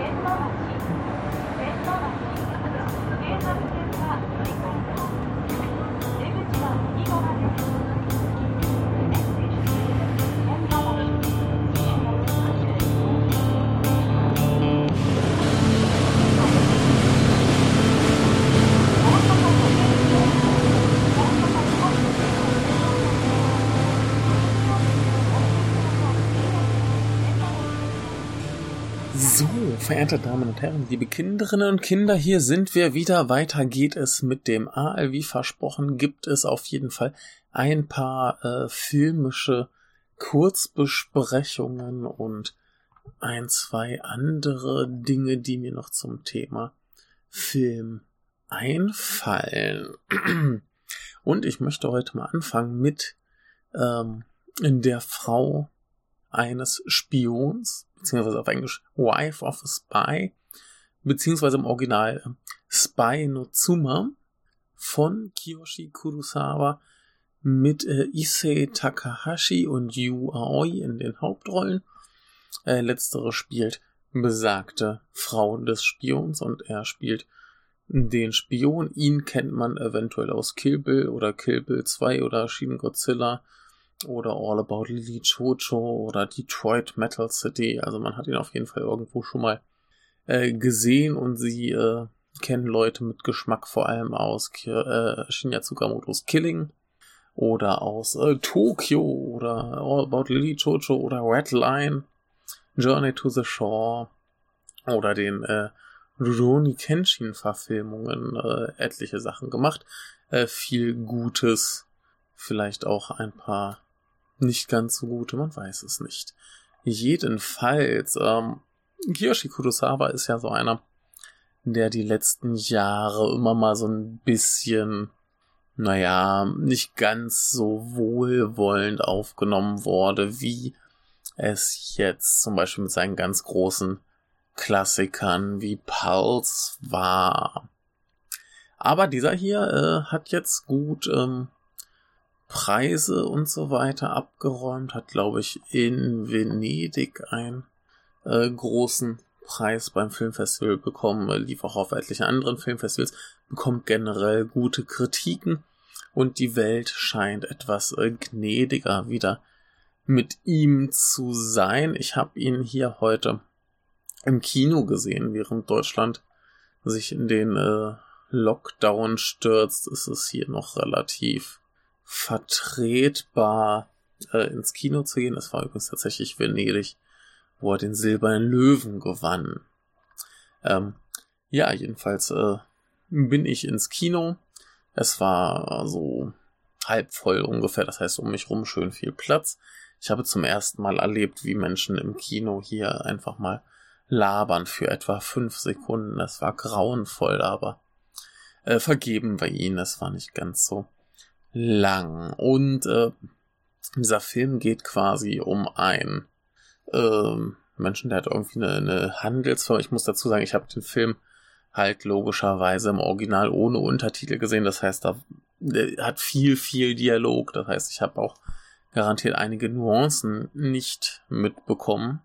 電車橋電車橋各路の名は乗り換えです verehrte Damen und Herren, liebe Kinderinnen und Kinder, hier sind wir wieder. Weiter geht es mit dem AL. Wie versprochen gibt es auf jeden Fall ein paar äh, filmische Kurzbesprechungen und ein, zwei andere Dinge, die mir noch zum Thema Film einfallen. Und ich möchte heute mal anfangen mit ähm, der Frau eines Spions, beziehungsweise auf Englisch Wife of a Spy, beziehungsweise im Original äh, Spy no Tsuma von Kiyoshi Kurosawa mit äh, Issei Takahashi und Yu Aoi in den Hauptrollen. Äh, letztere spielt besagte Frau des Spions und er spielt den Spion. Ihn kennt man eventuell aus Kill Bill oder Kill Bill 2 oder Shin Godzilla oder All About Lily Chocho oder Detroit Metal City. Also man hat ihn auf jeden Fall irgendwo schon mal äh, gesehen und sie äh, kennen Leute mit Geschmack vor allem aus äh, Shinya Tsukamotos Killing oder aus äh, Tokyo oder All About Lily Chocho oder Red Line, Journey to the Shore oder den äh, Rurouni Kenshin Verfilmungen äh, etliche Sachen gemacht. Äh, viel Gutes, vielleicht auch ein paar nicht ganz so gute, man weiß es nicht. Jedenfalls, ähm, Kiyoshi Kurosawa ist ja so einer, der die letzten Jahre immer mal so ein bisschen, naja, nicht ganz so wohlwollend aufgenommen wurde, wie es jetzt zum Beispiel mit seinen ganz großen Klassikern wie Pulse war. Aber dieser hier äh, hat jetzt gut ähm, Preise und so weiter abgeräumt, hat, glaube ich, in Venedig einen äh, großen Preis beim Filmfestival bekommen, lief auch auf etlichen anderen Filmfestivals, bekommt generell gute Kritiken und die Welt scheint etwas äh, gnädiger wieder mit ihm zu sein. Ich habe ihn hier heute im Kino gesehen, während Deutschland sich in den äh, Lockdown stürzt, ist es hier noch relativ vertretbar äh, ins Kino zu gehen. Es war übrigens tatsächlich Venedig, wo er den silbernen Löwen gewann. Ähm, ja, jedenfalls äh, bin ich ins Kino. Es war so halb voll ungefähr, das heißt um mich rum schön viel Platz. Ich habe zum ersten Mal erlebt, wie Menschen im Kino hier einfach mal labern für etwa fünf Sekunden. Es war grauenvoll, aber äh, vergeben wir ihnen. Es war nicht ganz so lang. Und äh, dieser Film geht quasi um einen äh, Menschen, der hat irgendwie eine, eine Handelsfirma. Ich muss dazu sagen, ich habe den Film halt logischerweise im Original ohne Untertitel gesehen. Das heißt, da hat viel, viel Dialog. Das heißt, ich habe auch garantiert einige Nuancen nicht mitbekommen.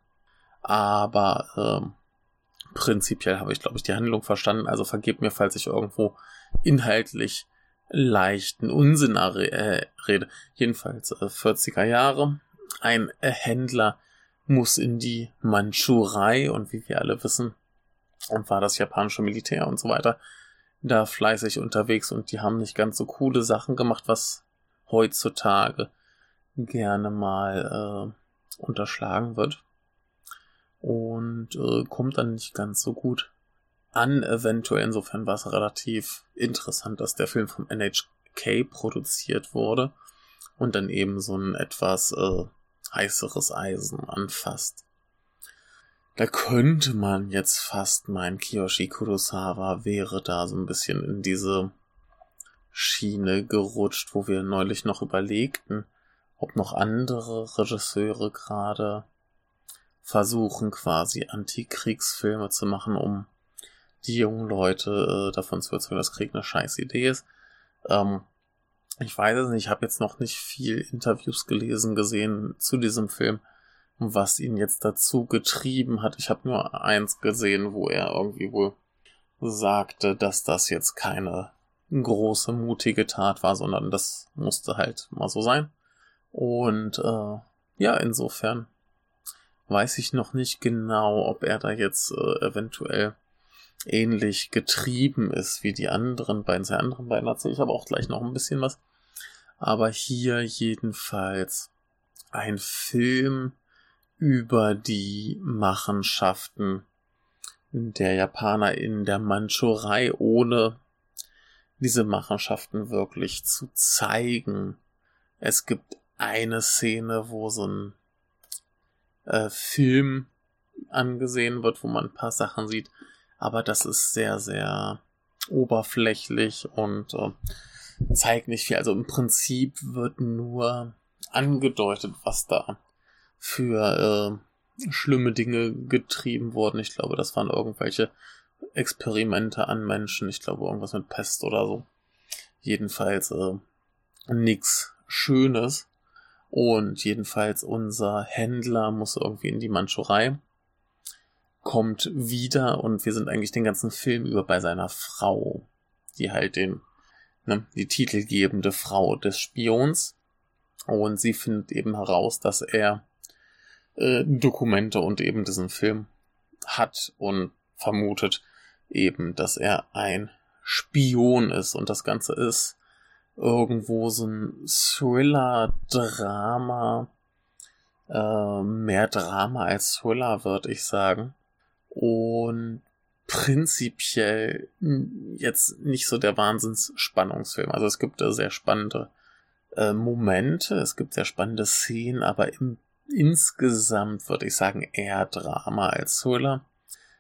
Aber äh, prinzipiell habe ich, glaube ich, die Handlung verstanden. Also vergebt mir, falls ich irgendwo inhaltlich leichten Unsinn äh, rede. Jedenfalls äh, 40er Jahre. Ein äh, Händler muss in die Mandschurei und wie wir alle wissen, und war das japanische Militär und so weiter, da fleißig unterwegs und die haben nicht ganz so coole Sachen gemacht, was heutzutage gerne mal äh, unterschlagen wird. Und äh, kommt dann nicht ganz so gut an, eventuell. Insofern war es relativ interessant, dass der Film vom NHK produziert wurde und dann eben so ein etwas äh, heißeres Eisen anfasst. Da könnte man jetzt fast meinen, Kiyoshi Kurosawa wäre da so ein bisschen in diese Schiene gerutscht, wo wir neulich noch überlegten, ob noch andere Regisseure gerade versuchen, quasi Antikriegsfilme zu machen, um die jungen Leute äh, davon zu überzeugen, dass Krieg eine scheiß Idee ist. Ähm, ich weiß es nicht, ich habe jetzt noch nicht viel Interviews gelesen, gesehen zu diesem Film. was ihn jetzt dazu getrieben hat. Ich habe nur eins gesehen, wo er irgendwie wohl sagte, dass das jetzt keine große, mutige Tat war, sondern das musste halt mal so sein. Und äh, ja, insofern weiß ich noch nicht genau, ob er da jetzt äh, eventuell ähnlich getrieben ist wie die anderen beiden. Zwei anderen beiden erzähle ich aber auch gleich noch ein bisschen was. Aber hier jedenfalls ein Film über die Machenschaften der Japaner in der Mandschurei, ohne diese Machenschaften wirklich zu zeigen. Es gibt eine Szene, wo so ein äh, Film angesehen wird, wo man ein paar Sachen sieht, aber das ist sehr, sehr oberflächlich und äh, zeigt nicht viel. Also im Prinzip wird nur angedeutet, was da für äh, schlimme Dinge getrieben wurden. Ich glaube, das waren irgendwelche Experimente an Menschen. Ich glaube, irgendwas mit Pest oder so. Jedenfalls äh, nichts Schönes. Und jedenfalls unser Händler muss irgendwie in die Mandschurei, kommt wieder und wir sind eigentlich den ganzen Film über bei seiner Frau, die halt den, ne, die titelgebende Frau des Spions. Und sie findet eben heraus, dass er äh, Dokumente und eben diesen Film hat und vermutet eben, dass er ein Spion ist und das Ganze ist irgendwo so ein Thriller-Drama, äh, mehr Drama als Thriller, würde ich sagen. Und prinzipiell jetzt nicht so der Wahnsinns-Spannungsfilm. Also es gibt da sehr spannende äh, Momente, es gibt sehr spannende Szenen, aber im, insgesamt würde ich sagen eher Drama als Thriller.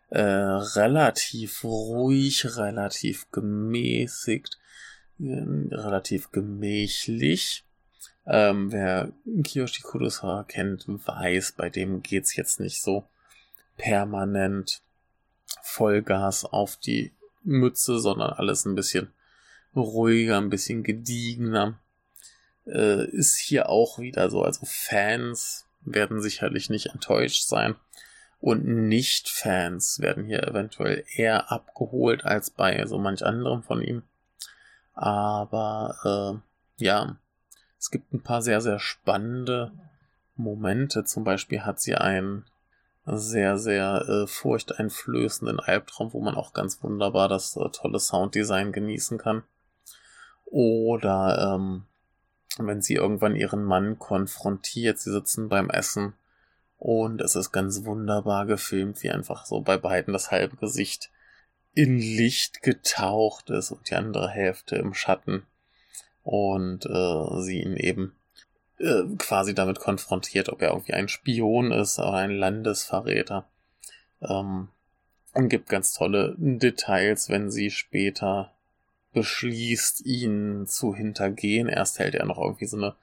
Äh, relativ ruhig, relativ gemäßigt relativ gemächlich. Ähm, wer Kiyoshi Kurosawa kennt, weiß, bei dem geht's jetzt nicht so permanent Vollgas auf die Mütze, sondern alles ein bisschen ruhiger, ein bisschen gediegener. Äh, ist hier auch wieder so. Also Fans werden sicherlich nicht enttäuscht sein. Und Nicht-Fans werden hier eventuell eher abgeholt als bei so manch anderem von ihm. Aber äh, ja, es gibt ein paar sehr, sehr spannende Momente. Zum Beispiel hat sie einen sehr, sehr äh, furchteinflößenden Albtraum, wo man auch ganz wunderbar das äh, tolle Sounddesign genießen kann. Oder ähm, wenn sie irgendwann ihren Mann konfrontiert, sie sitzen beim Essen und es ist ganz wunderbar gefilmt, wie einfach so bei beiden das halbe Gesicht in Licht getaucht ist und die andere Hälfte im Schatten und äh, sie ihn eben äh, quasi damit konfrontiert, ob er irgendwie ein Spion ist oder ein Landesverräter. Ähm, und gibt ganz tolle Details, wenn sie später beschließt, ihn zu hintergehen. Erst hält er noch irgendwie so eine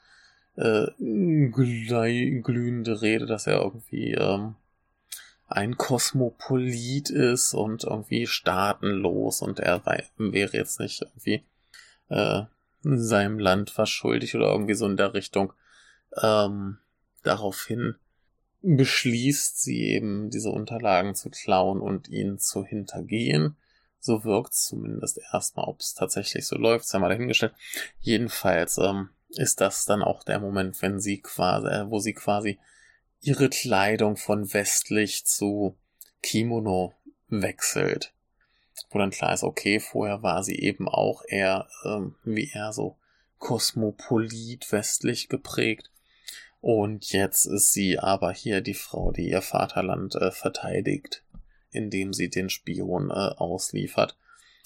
äh, glühende Rede, dass er irgendwie ähm, ein Kosmopolit ist und irgendwie staatenlos und er wäre jetzt nicht irgendwie äh, seinem Land verschuldig oder irgendwie so in der Richtung. Ähm, daraufhin beschließt sie eben, diese Unterlagen zu klauen und ihn zu hintergehen. So wirkt es zumindest erstmal, ob es tatsächlich so läuft, sei mal dahingestellt. Jedenfalls ähm, ist das dann auch der Moment, wenn sie quasi, äh, wo sie quasi ihre Kleidung von westlich zu Kimono wechselt. Wo dann klar ist, okay, vorher war sie eben auch eher, ähm, wie er so kosmopolit westlich geprägt. Und jetzt ist sie aber hier die Frau, die ihr Vaterland äh, verteidigt, indem sie den Spion äh, ausliefert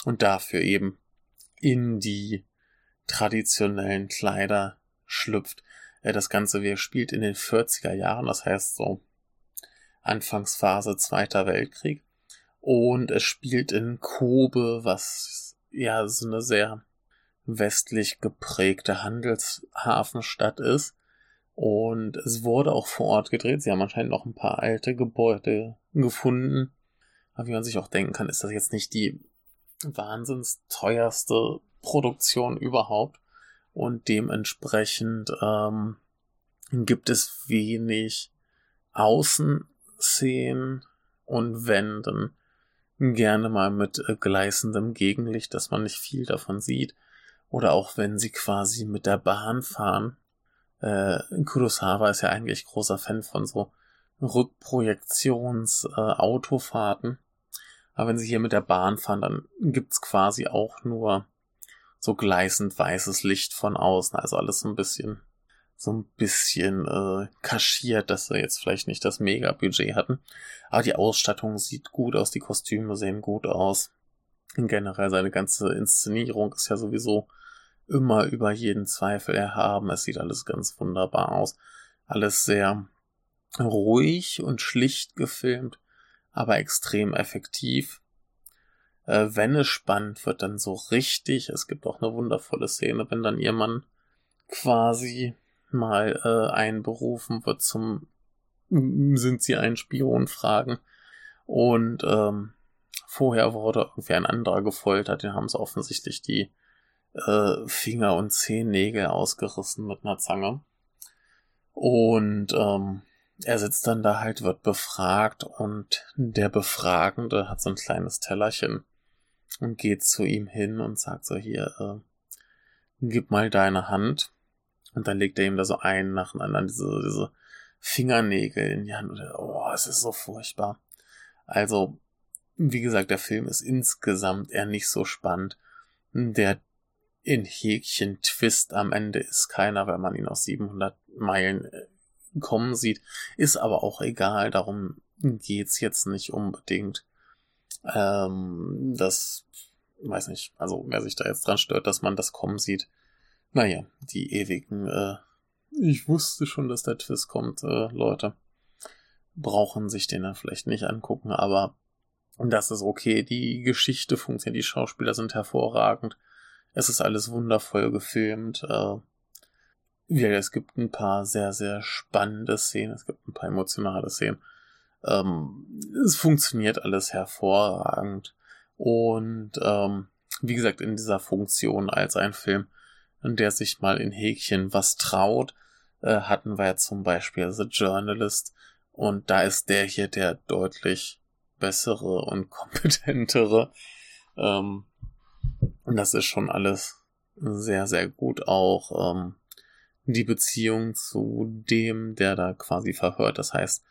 und dafür eben in die traditionellen Kleider schlüpft. Äh, das Ganze wir spielt in den 40er Jahren, das heißt so Anfangsphase Zweiter Weltkrieg. Und es spielt in Kobe, was ja so eine sehr westlich geprägte Handelshafenstadt ist. Und es wurde auch vor Ort gedreht. Sie haben anscheinend noch ein paar alte Gebäude gefunden. Aber wie man sich auch denken kann, ist das jetzt nicht die wahnsinns teuerste Produktion überhaupt und dementsprechend ähm, gibt es wenig Außenszenen und Wänden gerne mal mit äh, gleißendem Gegenlicht, dass man nicht viel davon sieht. Oder auch wenn sie quasi mit der Bahn fahren. Äh, Kurosawa ist ja eigentlich großer Fan von so Rückprojektions-Autofahrten. Äh, Aber wenn sie hier mit der Bahn fahren, dann gibt's quasi auch nur so gleißend weißes Licht von außen. Also alles so ein bisschen, so ein bisschen äh, kaschiert, dass sie jetzt vielleicht nicht das Mega-Budget hatten. Aber die Ausstattung sieht gut aus, die Kostüme sehen gut aus. Generell seine ganze Inszenierung ist ja sowieso immer über jeden Zweifel erhaben. Es sieht alles ganz wunderbar aus. Alles sehr ruhig und schlicht gefilmt, aber extrem effektiv. Äh, wenn es spannend wird, dann so richtig. Es gibt auch eine wundervolle Szene, wenn dann ihr Mann quasi mal äh, einberufen wird zum sind sie ein Spion fragen und ähm, vorher wurde irgendwie ein anderer gefoltert, den haben sie offensichtlich die äh, Finger und Zehennägel ausgerissen mit einer Zange und ähm, er sitzt dann da halt, wird befragt und der Befragende hat so ein kleines Tellerchen und geht zu ihm hin und sagt so hier, äh, gib mal deine Hand. Und dann legt er ihm da so einen nach dem anderen diese, diese Fingernägel in die Hand. Und er, oh, es ist so furchtbar. Also, wie gesagt, der Film ist insgesamt eher nicht so spannend. Der in Häkchen Twist am Ende ist keiner, weil man ihn aus 700 Meilen äh, kommen sieht. Ist aber auch egal, darum geht's jetzt nicht unbedingt. Ähm, das, weiß nicht, also wer sich da jetzt dran stört, dass man das kommen sieht. Naja, die ewigen, äh, ich wusste schon, dass der Twist kommt, äh, Leute. Brauchen sich den dann vielleicht nicht angucken, aber das ist okay. Die Geschichte funktioniert, die Schauspieler sind hervorragend. Es ist alles wundervoll gefilmt. Äh, ja, es gibt ein paar sehr, sehr spannende Szenen, es gibt ein paar emotionale Szenen. Ähm, es funktioniert alles hervorragend. Und ähm, wie gesagt, in dieser Funktion als ein Film, in der sich mal in Häkchen was traut, äh, hatten wir ja zum Beispiel The Journalist. Und da ist der hier der deutlich bessere und kompetentere. Ähm, das ist schon alles sehr, sehr gut. Auch ähm, die Beziehung zu dem, der da quasi verhört. Das heißt,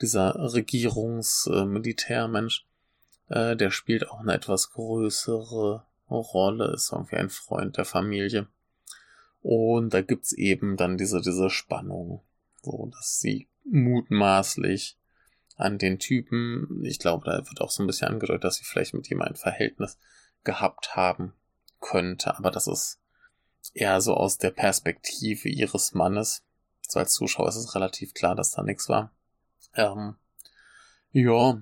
dieser Regierungsmilitärmensch, äh, äh, der spielt auch eine etwas größere Rolle, ist irgendwie ein Freund der Familie. Und da gibt's eben dann diese, diese Spannung, so dass sie mutmaßlich an den Typen, ich glaube, da wird auch so ein bisschen angedeutet, dass sie vielleicht mit jemandem ein Verhältnis gehabt haben könnte, aber das ist eher so aus der Perspektive ihres Mannes. So als Zuschauer ist es relativ klar, dass da nichts war. Ähm, ja,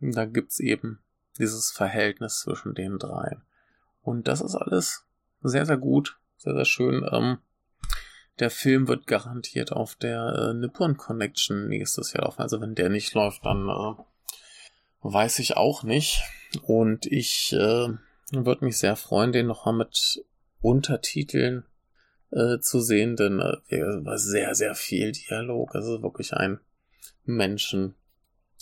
da gibt's eben dieses Verhältnis zwischen den dreien. Und das ist alles sehr, sehr gut, sehr, sehr schön. Ähm, der Film wird garantiert auf der äh, Nippon Connection nächstes Jahr laufen. Also wenn der nicht läuft, dann äh, weiß ich auch nicht. Und ich äh, würde mich sehr freuen, den nochmal mit Untertiteln äh, zu sehen, denn äh, war sehr, sehr viel Dialog. Also wirklich ein Menschen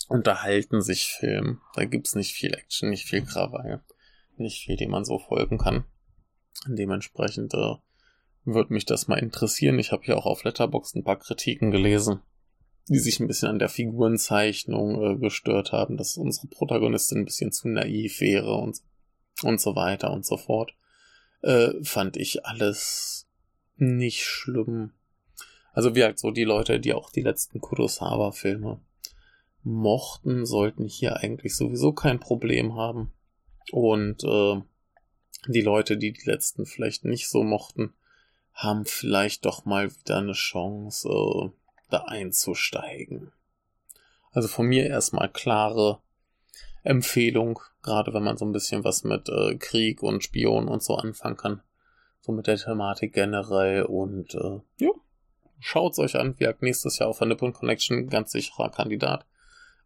unterhalten sich Film. Da gibt's nicht viel Action, nicht viel Krawall, nicht viel, dem man so folgen kann. Dementsprechend äh, würde mich das mal interessieren. Ich habe hier auch auf Letterboxd ein paar Kritiken gelesen, die sich ein bisschen an der Figurenzeichnung äh, gestört haben, dass unsere Protagonistin ein bisschen zu naiv wäre und, und so weiter und so fort. Äh, fand ich alles nicht schlimm. Also wie halt so die Leute, die auch die letzten Kurosawa-Filme mochten, sollten hier eigentlich sowieso kein Problem haben. Und äh, die Leute, die die letzten vielleicht nicht so mochten, haben vielleicht doch mal wieder eine Chance, äh, da einzusteigen. Also von mir erstmal klare Empfehlung, gerade wenn man so ein bisschen was mit äh, Krieg und Spion und so anfangen kann. So mit der Thematik generell und äh, ja, Schaut es euch an. Wir nächstes Jahr auf der Nippon Connection ganz sicherer Kandidat.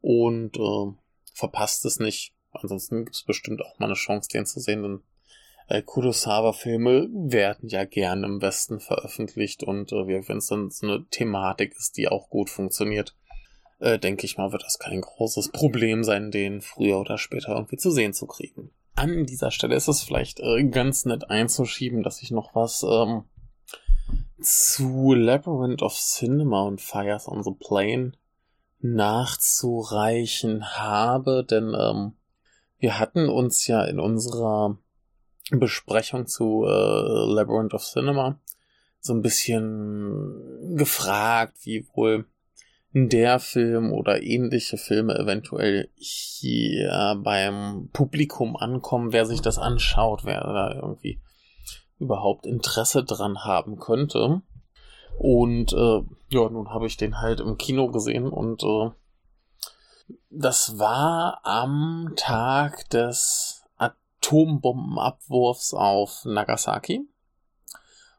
Und äh, verpasst es nicht. Ansonsten gibt es bestimmt auch mal eine Chance, den zu sehen. Denn äh, Kurosawa-Filme werden ja gern im Westen veröffentlicht. Und äh, wenn es dann so eine Thematik ist, die auch gut funktioniert, äh, denke ich mal, wird das kein großes Problem sein, den früher oder später irgendwie zu sehen zu kriegen. An dieser Stelle ist es vielleicht äh, ganz nett einzuschieben, dass ich noch was ähm, zu Labyrinth of Cinema und Fires on the Plane nachzureichen habe, denn ähm, wir hatten uns ja in unserer Besprechung zu äh, Labyrinth of Cinema so ein bisschen gefragt, wie wohl der Film oder ähnliche Filme eventuell hier beim Publikum ankommen, wer sich das anschaut, wer da irgendwie überhaupt Interesse dran haben könnte. Und äh, ja, nun habe ich den halt im Kino gesehen und äh, das war am Tag des Atombombenabwurfs auf Nagasaki.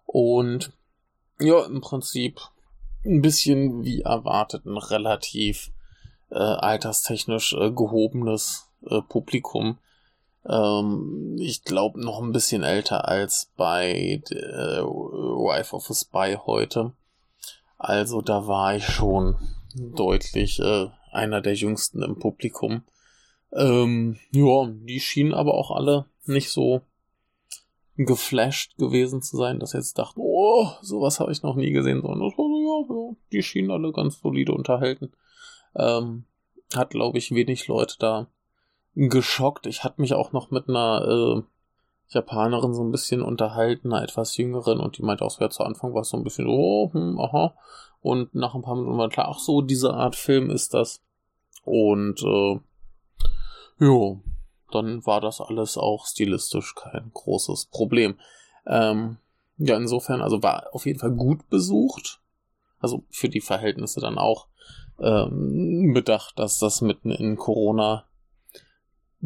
Und ja, im Prinzip ein bisschen wie erwartet ein relativ äh, alterstechnisch äh, gehobenes äh, Publikum. Ähm, ich glaube noch ein bisschen älter als bei äh, Wife of a Spy heute. Also da war ich schon deutlich äh, einer der jüngsten im Publikum. Ähm, ja, die schienen aber auch alle nicht so geflasht gewesen zu sein, dass jetzt dachten, oh, sowas habe ich noch nie gesehen, sondern das war so, ja, ja, die schienen alle ganz solide unterhalten. Ähm, hat, glaube ich, wenig Leute da geschockt. Ich hatte mich auch noch mit einer äh, Japanerin so ein bisschen unterhalten, einer etwas jüngeren, und die meinte auch, ja, zu Anfang war so ein bisschen, oh, hm, aha. Und nach ein paar Minuten war klar, ach so, diese Art Film ist das. Und äh, ja, dann war das alles auch stilistisch kein großes Problem. Ähm, ja, insofern, also war auf jeden Fall gut besucht. Also für die Verhältnisse dann auch ähm, bedacht, dass das mitten in Corona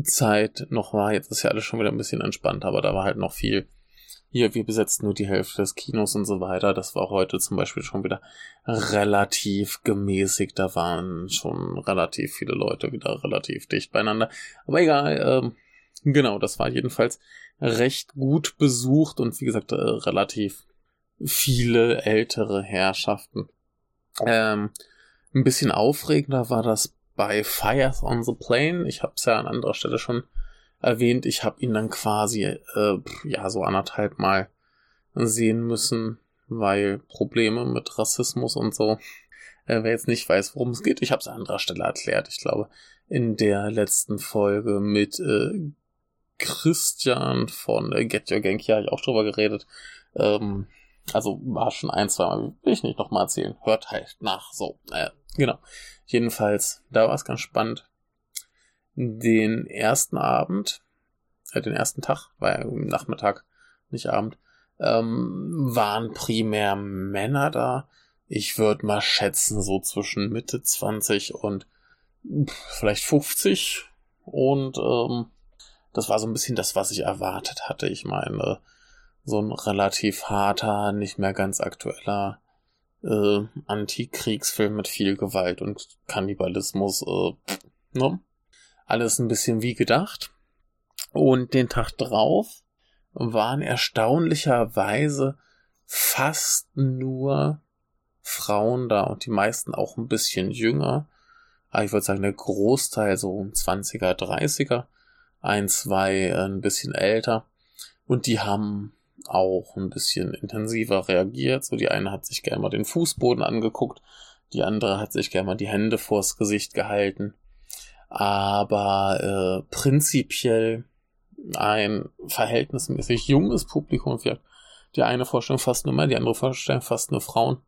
Zeit noch war. Jetzt ist ja alles schon wieder ein bisschen entspannt, aber da war halt noch viel hier, wir besetzen nur die Hälfte des Kinos und so weiter. Das war heute zum Beispiel schon wieder relativ gemäßigt. Da waren schon relativ viele Leute wieder relativ dicht beieinander. Aber egal, ähm, genau, das war jedenfalls recht gut besucht und wie gesagt, äh, relativ viele ältere Herrschaften. Ähm, ein bisschen aufregender war das bei Fires on the Plane. Ich habe es ja an anderer Stelle schon erwähnt. Ich habe ihn dann quasi äh, ja so anderthalb Mal sehen müssen, weil Probleme mit Rassismus und so. Äh, wer jetzt nicht weiß, worum es geht, ich habe es an anderer Stelle erklärt. Ich glaube, in der letzten Folge mit äh, Christian von äh, Get Your Genki habe ich auch drüber geredet. Ähm, also war schon ein, zwei Mal, will ich nicht nochmal erzählen. Hört halt nach, so. Äh, genau. Jedenfalls, da war es ganz spannend den ersten Abend, äh, den ersten Tag, war ja Nachmittag, nicht Abend, ähm, waren primär Männer da. Ich würde mal schätzen, so zwischen Mitte 20 und vielleicht 50. Und ähm, das war so ein bisschen das, was ich erwartet hatte. Ich meine, so ein relativ harter, nicht mehr ganz aktueller äh, Antikriegsfilm mit viel Gewalt und Kannibalismus. Äh, ne? Alles ein bisschen wie gedacht. Und den Tag drauf waren erstaunlicherweise fast nur Frauen da und die meisten auch ein bisschen jünger. Aber ich würde sagen, der Großteil so 20er, 30er. Ein, zwei äh, ein bisschen älter. Und die haben auch ein bisschen intensiver reagiert. So die eine hat sich gerne mal den Fußboden angeguckt, die andere hat sich gerne mal die Hände vors Gesicht gehalten aber äh, prinzipiell ein verhältnismäßig junges Publikum. Die eine Vorstellung fast nur Männer, die andere Vorstellung fast nur Frauen.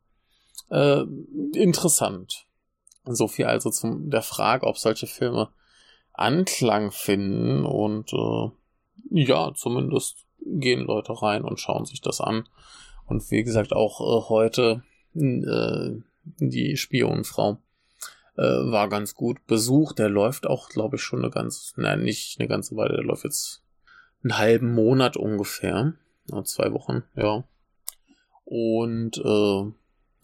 Äh, interessant. So viel also zum der Frage, ob solche Filme Anklang finden und äh, ja, zumindest gehen Leute rein und schauen sich das an. Und wie gesagt, auch äh, heute äh, die Spionenfrau äh, war ganz gut besucht. Der läuft auch, glaube ich, schon eine ganz, nein, nicht eine ganze Weile, der läuft jetzt einen halben Monat ungefähr. Zwei Wochen, ja. Und äh,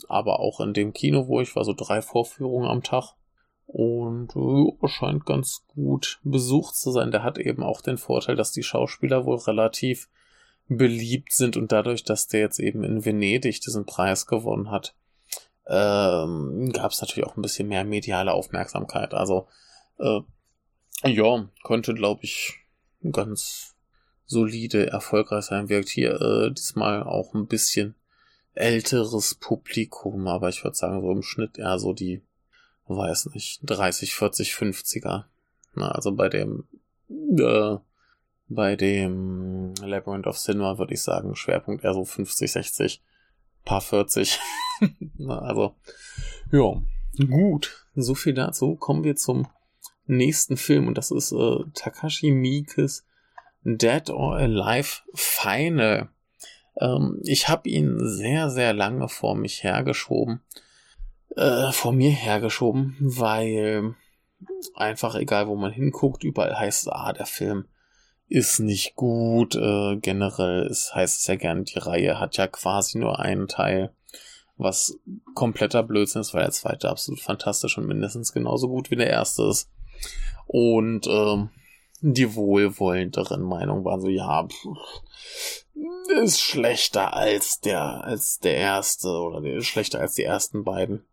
aber auch in dem Kino, wo ich war, so drei Vorführungen am Tag. Und äh, scheint ganz gut besucht zu sein. Der hat eben auch den Vorteil, dass die Schauspieler wohl relativ beliebt sind und dadurch, dass der jetzt eben in Venedig diesen Preis gewonnen hat, ähm, gab es natürlich auch ein bisschen mehr mediale Aufmerksamkeit. Also äh, ja, könnte, glaube ich, ganz solide, erfolgreich sein. Wirkt hier äh, diesmal auch ein bisschen älteres Publikum, aber ich würde sagen, so im Schnitt eher so die, weiß nicht, 30, 40, 50er. Na, also bei dem, äh, bei dem Labyrinth of Cinema würde ich sagen, Schwerpunkt eher so 50, 60, paar 40. Na, also, ja, gut. So viel dazu. Kommen wir zum nächsten Film und das ist äh, Takashi Miikes Dead or Alive Final. Ähm, ich habe ihn sehr, sehr lange vor mich hergeschoben. Äh, vor mir hergeschoben, weil einfach egal, wo man hinguckt, überall heißt es, ah, der Film ist nicht gut. Äh, generell ist, heißt es ja gern, die Reihe hat ja quasi nur einen Teil, was kompletter Blödsinn ist, weil der zweite absolut fantastisch und mindestens genauso gut wie der erste ist. Und ähm, die wohlwollenderen Meinungen waren so, ja, pff, ist schlechter als der, als der erste oder schlechter als die ersten beiden.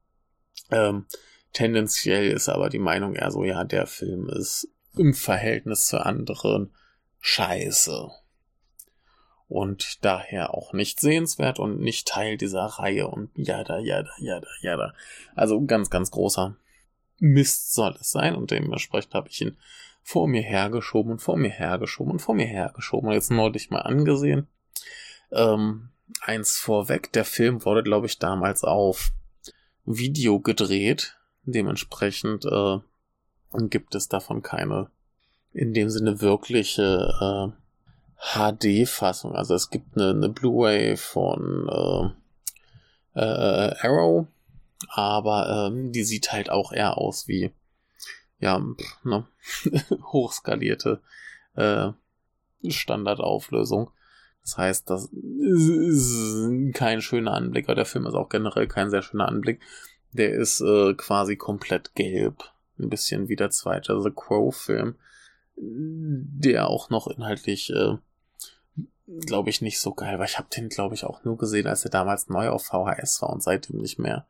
Ähm, tendenziell ist aber die Meinung eher so, ja, der Film ist im Verhältnis zu anderen scheiße. Und daher auch nicht sehenswert und nicht Teil dieser Reihe und jada, jada, jada, jada. Also ganz, ganz großer Mist soll es sein und dementsprechend habe ich ihn vor mir hergeschoben und vor mir hergeschoben und vor mir hergeschoben und jetzt neulich mal angesehen. Ähm, eins vorweg, der Film wurde, glaube ich, damals auf Video gedreht. Dementsprechend äh, gibt es davon keine in dem Sinne wirkliche äh, HD-Fassung. Also es gibt eine, eine Blu-ray von äh, äh, Arrow, aber ähm, die sieht halt auch eher aus wie ja ne, hochskalierte äh, Standardauflösung. Das heißt, das ist kein schöner Anblick, aber der Film ist auch generell kein sehr schöner Anblick. Der ist äh, quasi komplett gelb. Ein bisschen wie der zweite The Crow-Film, der auch noch inhaltlich, äh, glaube ich, nicht so geil war. Ich habe den, glaube ich, auch nur gesehen, als er damals neu auf VHS war und seitdem nicht mehr.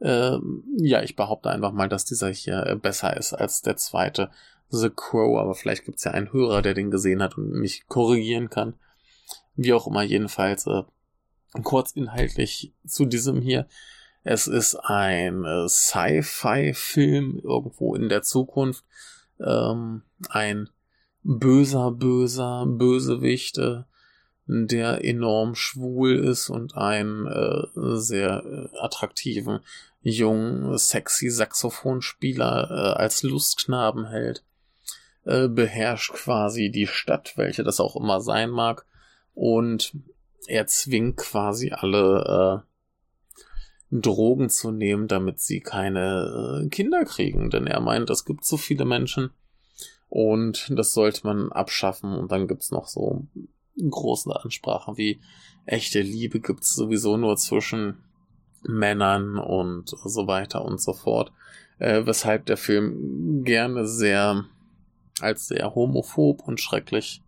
Ähm, ja, ich behaupte einfach mal, dass dieser hier äh, besser ist als der zweite The Crow, aber vielleicht gibt's ja einen Hörer, der den gesehen hat und mich korrigieren kann. Wie auch immer, jedenfalls äh, kurz inhaltlich zu diesem hier. Es ist ein äh, Sci-Fi-Film irgendwo in der Zukunft. Ähm, ein böser, böser Bösewicht, äh, der enorm schwul ist und einen äh, sehr äh, attraktiven, jungen, sexy Saxophonspieler äh, als Lustknaben hält, äh, beherrscht quasi die Stadt, welche das auch immer sein mag, und er zwingt quasi alle äh, Drogen zu nehmen, damit sie keine äh, Kinder kriegen, denn er meint, es gibt so viele Menschen und das sollte man abschaffen und dann gibt's noch so großen Ansprachen wie echte Liebe gibt's sowieso nur zwischen Männern und so weiter und so fort. Äh, weshalb der Film gerne sehr als sehr homophob und schrecklich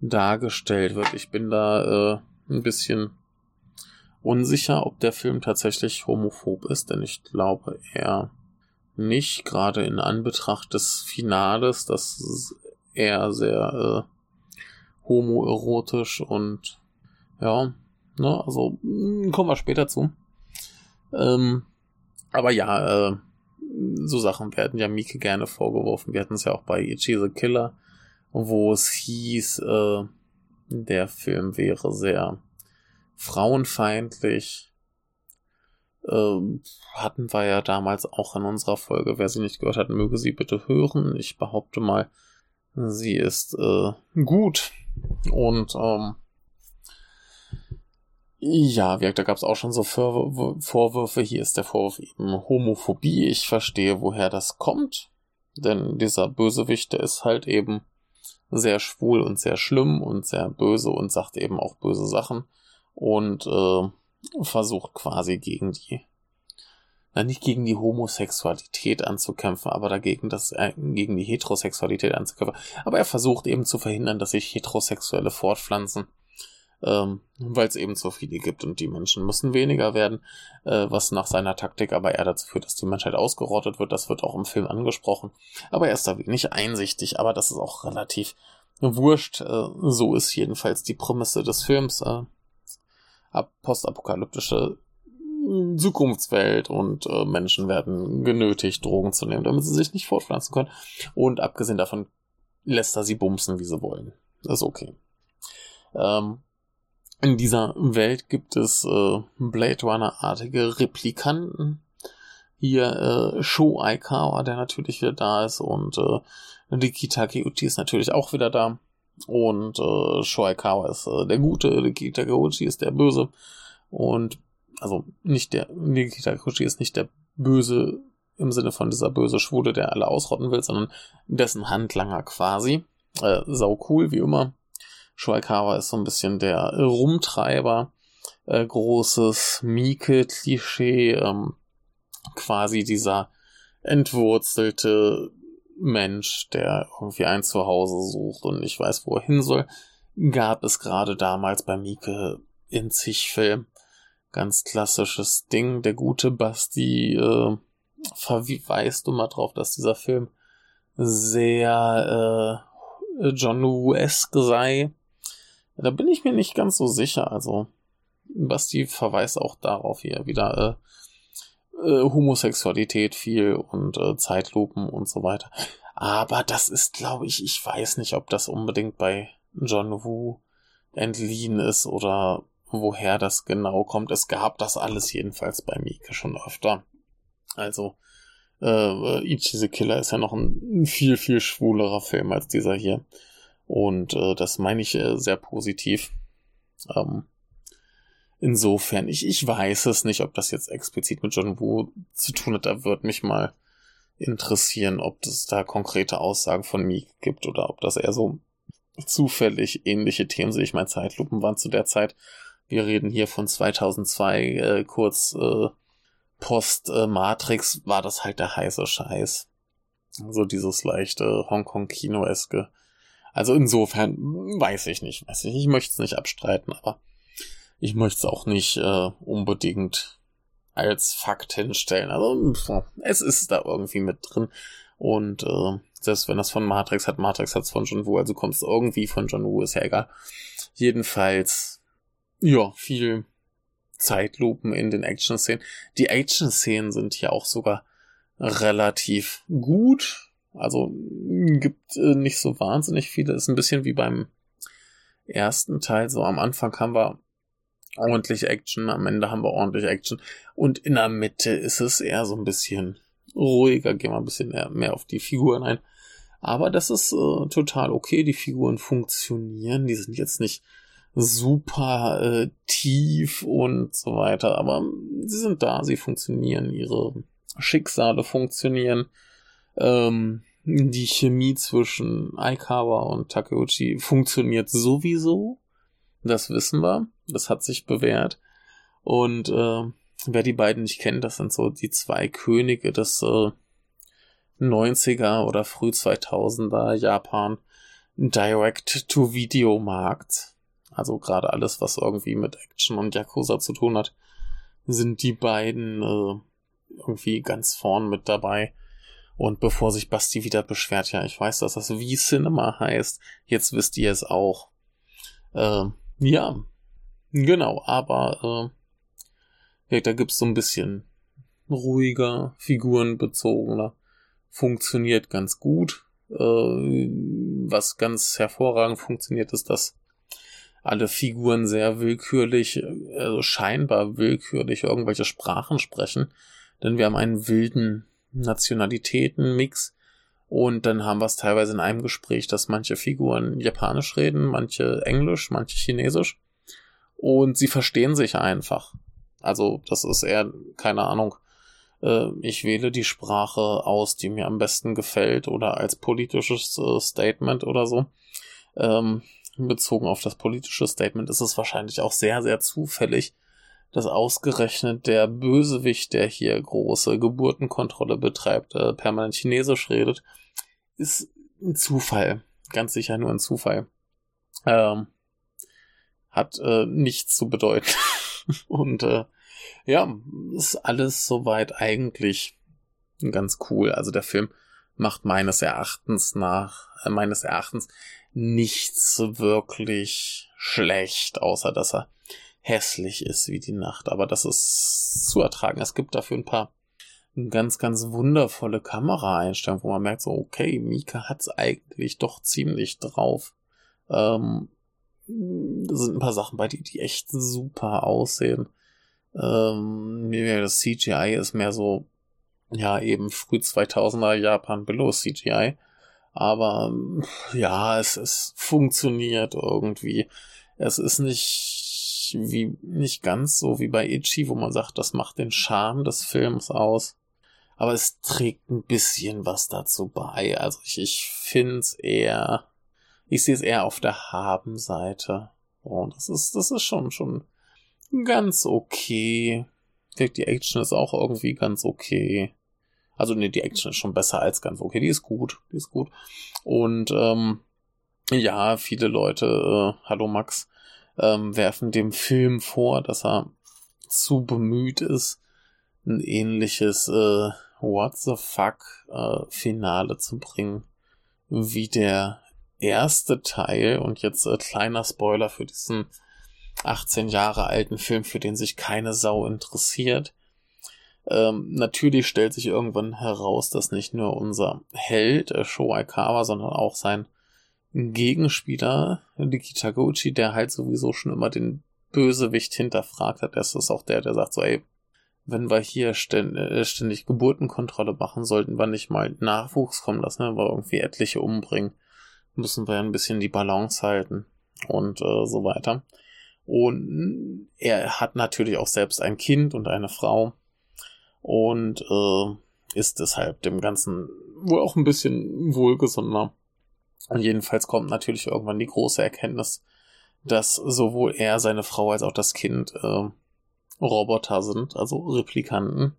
dargestellt wird. Ich bin da äh, ein bisschen unsicher, ob der Film tatsächlich homophob ist, denn ich glaube eher nicht, gerade in Anbetracht des Finales, das eher sehr äh, homoerotisch und ja, ne, also hm, kommen wir später zu. Ähm, aber ja, äh, so Sachen werden ja Mieke gerne vorgeworfen. Wir hatten es ja auch bei Ichi the Killer, wo es hieß, äh, der Film wäre sehr frauenfeindlich. Äh, hatten wir ja damals auch in unserer Folge. Wer sie nicht gehört hat, möge sie bitte hören. Ich behaupte mal, sie ist äh, gut. Und ähm, ja, da gab es auch schon so Vorwürfe. Hier ist der Vorwurf eben Homophobie. Ich verstehe, woher das kommt. Denn dieser Bösewicht, der ist halt eben sehr schwul und sehr schlimm und sehr böse und sagt eben auch böse Sachen und äh, versucht quasi gegen die na, nicht gegen die Homosexualität anzukämpfen, aber dagegen, dass er gegen die Heterosexualität anzukämpfen. Aber er versucht eben zu verhindern, dass sich Heterosexuelle fortpflanzen. ähm, weil es eben zu viele gibt und die Menschen müssen weniger werden, äh, was nach seiner Taktik aber eher dazu führt, dass die Menschheit ausgerottet wird. Das wird auch im Film angesprochen. Aber er ist da wenig einsichtig, aber das ist auch relativ wurscht. Äh, so ist jedenfalls die Prämisse des Films. Äh, postapokalyptische Zukunftswelt und äh, Menschen werden genötigt, Drogen zu nehmen, damit sie sich nicht fortpflanzen können. Und abgesehen davon lässt er sie bumsen, wie sie wollen. Das ist okay. Ähm, in dieser Welt gibt es äh, Blade Runner-artige Replikanten. Hier äh, Sho Aikawa, der natürlich wieder da ist, und äh, Riki Takeuchi ist natürlich auch wieder da. Und äh, Sho Aikawa ist äh, der Gute, Riki Takeuchi ist der Böse. Und also nicht der, Riki Takeuchi ist nicht der Böse im Sinne von dieser böse Schwule, der alle ausrotten will, sondern dessen Handlanger quasi. Äh, sau cool, wie immer. Shuaikawa ist so ein bisschen der Rumtreiber, äh, großes Mieke-Klischee, ähm, quasi dieser entwurzelte Mensch, der irgendwie ein Zuhause sucht und nicht weiß, wo er hin soll, gab es gerade damals bei Mieke in zig Filmen. Ganz klassisches Ding. Der gute Basti äh, verweist mal drauf, dass dieser Film sehr äh, John Woo-esque sei. Da bin ich mir nicht ganz so sicher. Also, Basti verweist auch darauf hier wieder äh, äh, Homosexualität viel und äh, Zeitlupen und so weiter. Aber das ist, glaube ich, ich weiß nicht, ob das unbedingt bei John Woo entliehen ist oder woher das genau kommt. Es gab das alles jedenfalls bei Mieke schon öfter. Also, äh, Ichi the Killer ist ja noch ein viel, viel schwulerer Film als dieser hier. Und äh, das meine ich äh, sehr positiv. Ähm, insofern, ich, ich weiß es nicht, ob das jetzt explizit mit John Woo zu tun hat. Da würde mich mal interessieren, ob es da konkrete Aussagen von mir gibt oder ob das eher so zufällig ähnliche Themen sind. Ich meine, Zeitlupen waren zu der Zeit. Wir reden hier von 2002, äh, kurz äh, Post-Matrix, äh, war das halt der heiße Scheiß. So dieses leichte Hongkong-Kino-eske. Also insofern weiß ich nicht, weiß ich, ich möchte es nicht abstreiten, aber ich möchte es auch nicht äh, unbedingt als Fakt hinstellen. Also es ist da irgendwie mit drin. Und äh, selbst wenn das von Matrix hat, Matrix hat es von John Woo, also kommt es irgendwie von John Woo, ist ja egal. Jedenfalls, ja, viel Zeitlupen in den Action-Szenen. Die Action-Szenen sind hier auch sogar relativ gut. Also gibt äh, nicht so wahnsinnig viele. Ist ein bisschen wie beim ersten Teil. So am Anfang haben wir ordentlich Action, am Ende haben wir ordentlich Action. Und in der Mitte ist es eher so ein bisschen ruhiger, gehen wir ein bisschen mehr, auf die Figuren ein. Aber das ist äh, total okay. Die Figuren funktionieren. Die sind jetzt nicht super äh, tief und so weiter. Aber sie sind da, sie funktionieren, ihre Schicksale funktionieren. Ähm, die Chemie zwischen Aikawa und Takeuchi funktioniert sowieso. Das wissen wir. Das hat sich bewährt. Und äh, wer die beiden nicht kennt, das sind so die zwei Könige des äh, 90er oder früh 2000er Japan Direct-to-Video-Markt. Also gerade alles, was irgendwie mit Action und Yakuza zu tun hat, sind die beiden äh, irgendwie ganz vorn mit dabei. Und bevor sich Basti wieder beschwert, ja, ich weiß, dass das wie Cinema heißt. Jetzt wisst ihr es auch. Äh, ja, genau, aber äh, ja, da gibt's so ein bisschen ruhiger, figurenbezogener. Funktioniert ganz gut. Äh, was ganz hervorragend funktioniert, ist, dass alle Figuren sehr willkürlich, also scheinbar willkürlich irgendwelche Sprachen sprechen. Denn wir haben einen wilden Nationalitäten-Mix. Und dann haben wir es teilweise in einem Gespräch, dass manche Figuren Japanisch reden, manche Englisch, manche Chinesisch. Und sie verstehen sich einfach. Also das ist eher, keine Ahnung, äh, ich wähle die Sprache aus, die mir am besten gefällt oder als politisches äh, Statement oder so. Ähm, bezogen auf das politische Statement ist es wahrscheinlich auch sehr, sehr zufällig, dass ausgerechnet der Bösewicht, der hier große Geburtenkontrolle betreibt, äh, permanent Chinesisch redet, ist ein Zufall. Ganz sicher nur ein Zufall. Ähm, hat äh, nichts zu bedeuten. und äh, ja, ist alles soweit eigentlich ganz cool. Also der Film macht meines Erachtens nach, äh, meines Erachtens nichts wirklich schlecht, außer dass er hässlich ist wie die Nacht. Aber das ist zu ertragen. Es gibt dafür ein paar ganz, ganz wundervolle Kameraeinstellungen, wo man merkt, so, okay, Mika hat's eigentlich doch ziemlich drauf. Ähm, da sind ein paar Sachen bei, die, die echt super aussehen. Ähm, das CGI ist mehr so, ja, eben früh 2000er Japan below CGI. Aber ja, es, es funktioniert irgendwie. Es ist nicht wie nicht ganz so wie bei Ichi, wo man sagt, das macht den Charme des Films aus. Aber es trägt ein bisschen was dazu bei. Also ich, ich finde es eher, ich sehe es eher auf der Haben-Seite. Und das ist, das ist schon, schon ganz okay. Die Action ist auch irgendwie ganz okay. Also nee, die Action ist schon besser als ganz okay. Die ist gut, die ist gut. Und ähm, ja, viele Leute, äh, hallo Max, ähm, werfen dem Film vor, dass er zu bemüht ist, ein ähnliches äh, What the fuck äh, Finale zu bringen wie der erste Teil. Und jetzt äh, kleiner Spoiler für diesen 18 Jahre alten Film, für den sich keine Sau interessiert. Ähm, natürlich stellt sich irgendwann heraus, dass nicht nur unser Held äh, Shoei Aikawa, sondern auch sein Gegenspieler Nikita Gucci, der halt sowieso schon immer den Bösewicht hinterfragt hat. Das ist auch der, der sagt so, ey, wenn wir hier äh, ständig Geburtenkontrolle machen, sollten wir nicht mal Nachwuchs kommen lassen, wenn wir irgendwie etliche umbringen, müssen wir ein bisschen die Balance halten und äh, so weiter. Und er hat natürlich auch selbst ein Kind und eine Frau und äh, ist deshalb dem Ganzen wohl auch ein bisschen wohlgesonnener. Und jedenfalls kommt natürlich irgendwann die große Erkenntnis, dass sowohl er, seine Frau als auch das Kind äh, Roboter sind, also Replikanten.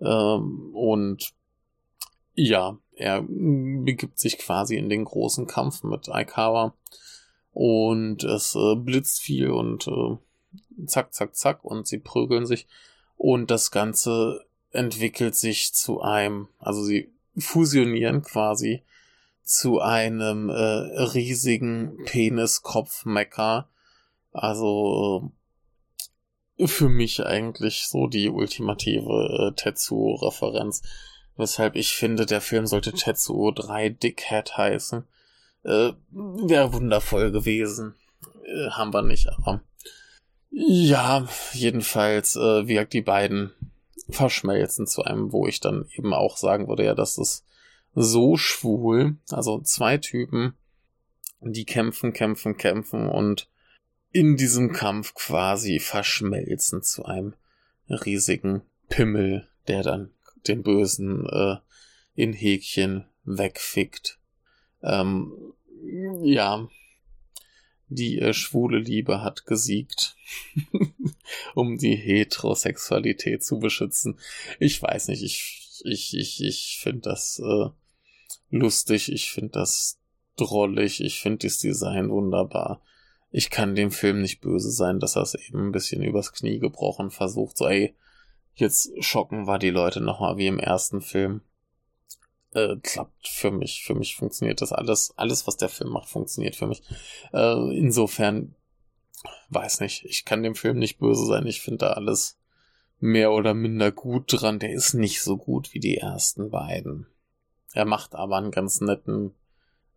Ähm, und ja, er begibt sich quasi in den großen Kampf mit Aikawa. Und es äh, blitzt viel und äh, zack, zack, zack und sie prügeln sich. Und das Ganze entwickelt sich zu einem, also sie fusionieren quasi zu einem äh, riesigen Peniskopf-Mecker. Also äh, für mich eigentlich so die ultimative äh, Tetsuo-Referenz. Weshalb ich finde, der Film sollte Tetsuo 3 Dickhead heißen. Äh, Wäre wundervoll gewesen. Äh, haben wir nicht, aber. Ja, jedenfalls äh, wirkt die beiden verschmelzen zu einem, wo ich dann eben auch sagen würde, ja, das ist so schwul. Also zwei Typen, die kämpfen, kämpfen, kämpfen und in diesem Kampf quasi verschmelzen zu einem riesigen Pimmel, der dann den Bösen äh, in Häkchen wegfickt. Ähm, ja, die äh, schwule Liebe hat gesiegt, um die Heterosexualität zu beschützen. Ich weiß nicht, ich, ich, ich, ich finde das äh, lustig, ich finde das drollig, ich finde das Design wunderbar. Ich kann dem Film nicht böse sein, dass er es eben ein bisschen übers Knie gebrochen versucht, so ey, jetzt schocken wir die Leute nochmal wie im ersten Film äh, klappt für mich. Für mich funktioniert das alles. Alles, was der Film macht, funktioniert für mich. Äh, insofern, weiß nicht, ich kann dem Film nicht böse sein. Ich finde da alles mehr oder minder gut dran. Der ist nicht so gut wie die ersten beiden. Er macht aber einen ganz netten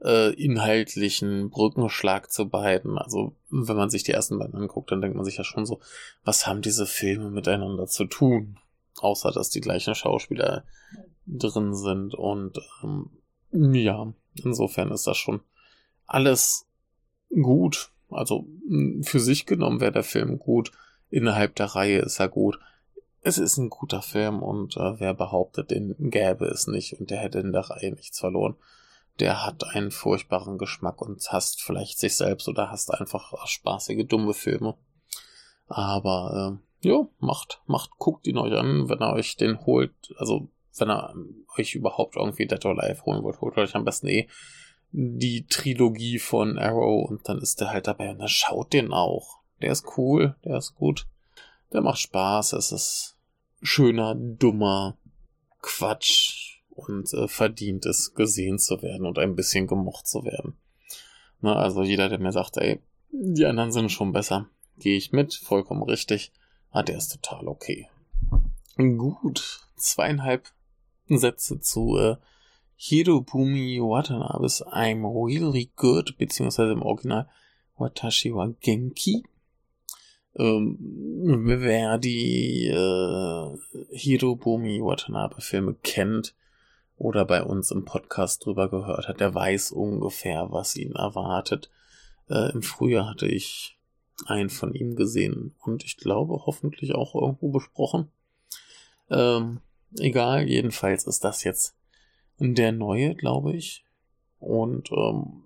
äh, inhaltlichen Brückenschlag zu beiden. Also, wenn man sich die ersten beiden anguckt, dann denkt man sich ja schon so, was haben diese Filme miteinander zu tun? Außer, dass die gleichen Schauspieler drin sind. Und ähm, ja, insofern ist das schon alles gut. Also für sich genommen wäre der Film gut. Innerhalb der Reihe ist er gut. Es ist ein guter Film und äh, wer behauptet, den gäbe es nicht und der hätte in der Reihe nichts verloren, der hat einen furchtbaren Geschmack und hasst vielleicht sich selbst oder hasst einfach spaßige, dumme Filme. Aber äh, ja, macht, macht, guckt ihn euch an, wenn er euch den holt. Also wenn ihr euch überhaupt irgendwie Dead or Alive holen wollt, holt euch am besten eh die Trilogie von Arrow und dann ist der halt dabei und dann schaut den auch. der ist cool, der ist gut. Der macht Spaß, es ist schöner, dummer Quatsch und äh, verdient es, gesehen zu werden und ein bisschen gemocht zu werden. Na, also jeder, der mir sagt, ey, die anderen sind schon besser, gehe ich mit, vollkommen richtig. Ah, der ist total okay. Gut, zweieinhalb Sätze zu äh, Hirobumi Watanabes I'm Really Good, beziehungsweise im Original Watashi wa Genki. Ähm, wer die äh, Hirobumi Watanabe Filme kennt oder bei uns im Podcast drüber gehört hat, der weiß ungefähr, was ihn erwartet. Äh, Im Frühjahr hatte ich einen von ihm gesehen und ich glaube hoffentlich auch irgendwo besprochen. Ähm, egal, jedenfalls ist das jetzt der neue, glaube ich. Und ähm,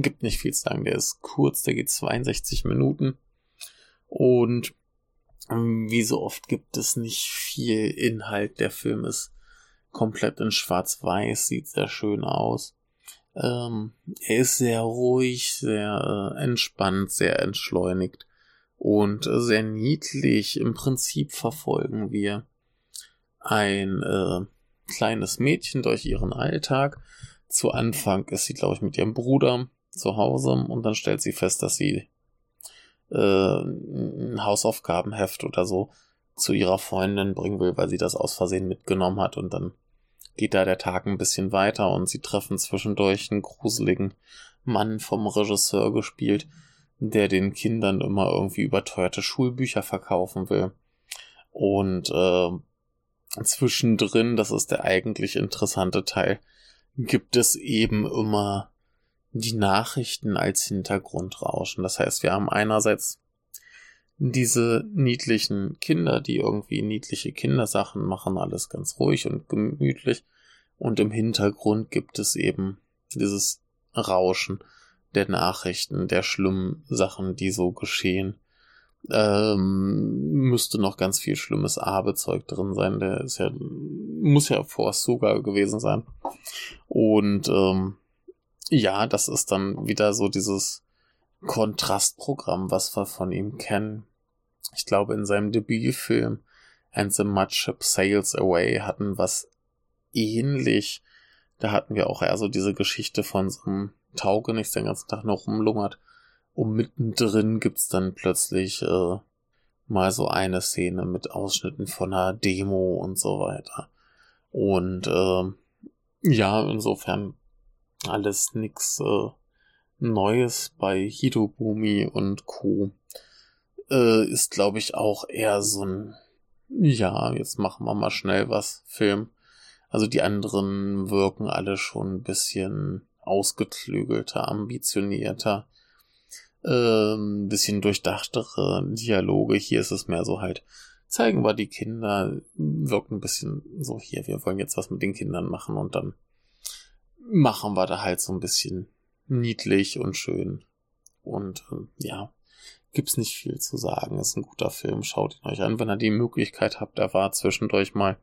gibt nicht viel zu sagen. Der ist kurz, der geht 62 Minuten. Und ähm, wie so oft gibt es nicht viel Inhalt. Der Film ist komplett in Schwarz-Weiß, sieht sehr schön aus. Ähm, er ist sehr ruhig, sehr äh, entspannt, sehr entschleunigt und äh, sehr niedlich. Im Prinzip verfolgen wir ein äh, kleines Mädchen durch ihren Alltag. Zu Anfang ist sie, glaube ich, mit ihrem Bruder zu Hause und dann stellt sie fest, dass sie äh, ein Hausaufgabenheft oder so zu ihrer Freundin bringen will, weil sie das aus Versehen mitgenommen hat und dann geht da der Tag ein bisschen weiter und sie treffen zwischendurch einen gruseligen Mann vom Regisseur gespielt, der den Kindern immer irgendwie überteuerte Schulbücher verkaufen will. Und äh, zwischendrin, das ist der eigentlich interessante Teil, gibt es eben immer die Nachrichten als Hintergrundrauschen. Das heißt, wir haben einerseits diese niedlichen Kinder, die irgendwie niedliche Kindersachen machen, alles ganz ruhig und gemütlich. Und im Hintergrund gibt es eben dieses Rauschen der Nachrichten, der schlimmen Sachen, die so geschehen ähm, müsste noch ganz viel schlimmes Abezeug drin sein. Der ist ja, muss ja vor sogar gewesen sein. Und ähm, ja, das ist dann wieder so dieses Kontrastprogramm, was wir von ihm kennen. Ich glaube, in seinem Debütfilm And the Mudship Sails Away hatten was ähnlich. Da hatten wir auch eher so diese Geschichte von so einem Taugenichts, der den ganzen Tag noch rumlungert und mittendrin gibt's dann plötzlich äh, mal so eine Szene mit Ausschnitten von einer Demo und so weiter. Und äh, ja, insofern alles nix äh, Neues bei Hitobumi und Co. Äh, ist, glaube ich, auch eher so ein, ja, jetzt machen wir mal schnell was, Film. Also die anderen wirken alle schon ein bisschen ausgeklügelter, ambitionierter ähm, bisschen durchdachtere Dialoge. Hier ist es mehr so halt, zeigen wir die Kinder, wirkt ein bisschen so hier, wir wollen jetzt was mit den Kindern machen und dann machen wir da halt so ein bisschen niedlich und schön. Und ähm, ja, gibt's nicht viel zu sagen. Ist ein guter Film. Schaut ihn euch an, wenn ihr die Möglichkeit habt. Er war zwischendurch mal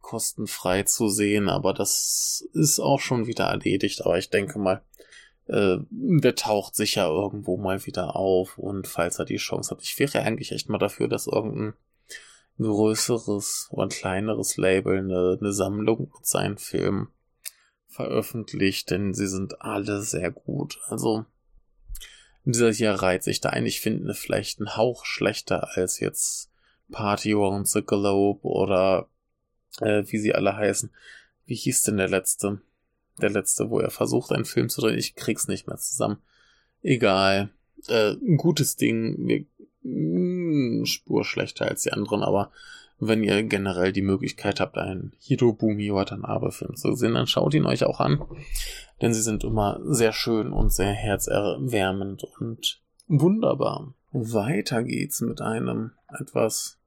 kostenfrei zu sehen, aber das ist auch schon wieder erledigt. Aber ich denke mal, äh, der taucht sicher irgendwo mal wieder auf und falls er die Chance hat, ich wäre eigentlich echt mal dafür, dass irgendein größeres oder kleineres Label eine, eine Sammlung mit seinen Filmen veröffentlicht, denn sie sind alle sehr gut. Also dieser hier reiht sich da ein. Ich finde vielleicht einen Hauch schlechter als jetzt Party Around the Globe oder äh, wie sie alle heißen. Wie hieß denn der letzte? der letzte, wo er versucht, einen Film zu drehen. Ich krieg's nicht mehr zusammen. Egal. Äh, ein gutes Ding. Wir, mh, hm, Spur schlechter als die anderen, aber wenn ihr generell die Möglichkeit habt, einen Hirobumi Watanabe-Film zu sehen, dann schaut ihn euch auch an. Denn sie sind immer sehr schön und sehr herzerwärmend und wunderbar. Weiter geht's mit einem etwas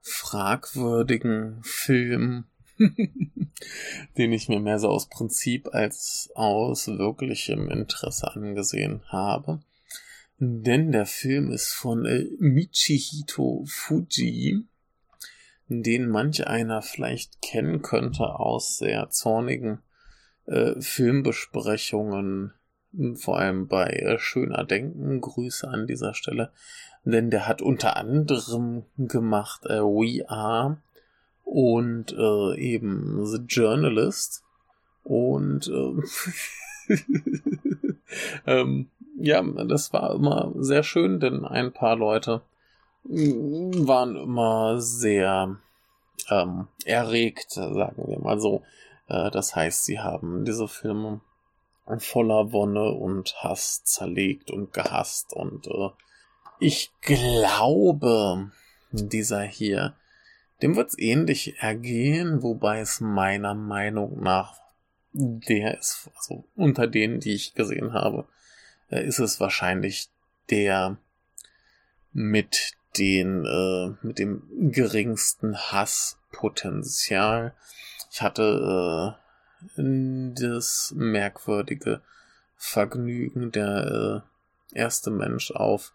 fragwürdigen Film den ich mir mehr so aus Prinzip als aus wirklichem Interesse angesehen habe. Denn der Film ist von äh, Michihito Fuji, den manch einer vielleicht kennen könnte aus sehr zornigen äh, Filmbesprechungen vor allem bei äh, Schöner Denken. Grüße an dieser Stelle. Denn der hat unter anderem gemacht äh, We Are und äh, eben The Journalist. Und äh, ähm, ja, das war immer sehr schön, denn ein paar Leute waren immer sehr ähm, erregt, sagen wir mal so. Äh, das heißt, sie haben diese Filme voller Wonne und Hass zerlegt und gehasst. Und äh, ich glaube, dieser hier, dem wird es ähnlich ergehen, wobei es meiner Meinung nach der ist, also unter denen, die ich gesehen habe, äh, ist es wahrscheinlich der mit den äh, mit dem geringsten Hasspotenzial. Ich hatte äh, das merkwürdige Vergnügen, der äh, erste Mensch auf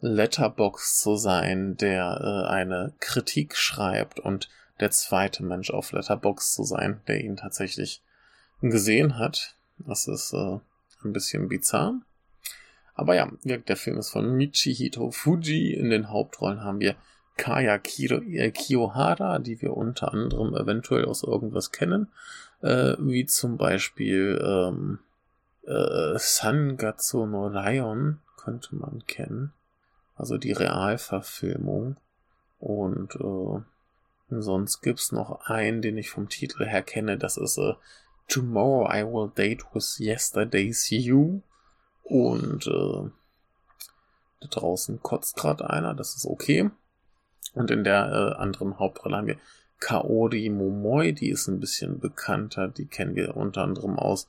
Letterbox zu sein, der äh, eine Kritik schreibt und der zweite Mensch auf Letterbox zu sein, der ihn tatsächlich gesehen hat. Das ist äh, ein bisschen bizarr. Aber ja, der Film ist von Michihito Fuji. In den Hauptrollen haben wir Kaya äh, Kiyohara, die wir unter anderem eventuell aus irgendwas kennen, äh, wie zum Beispiel ähm, äh, Sangatsu no Lion könnte man kennen, also die Realverfilmung. Und äh, sonst gibt's noch einen, den ich vom Titel her kenne, das ist äh, Tomorrow I Will Date with Yesterday's You. Und äh, da draußen kotzt gerade einer, das ist okay. Und in der äh, anderen Hauptrolle haben wir Kaori Momoi, die ist ein bisschen bekannter, die kennen wir unter anderem aus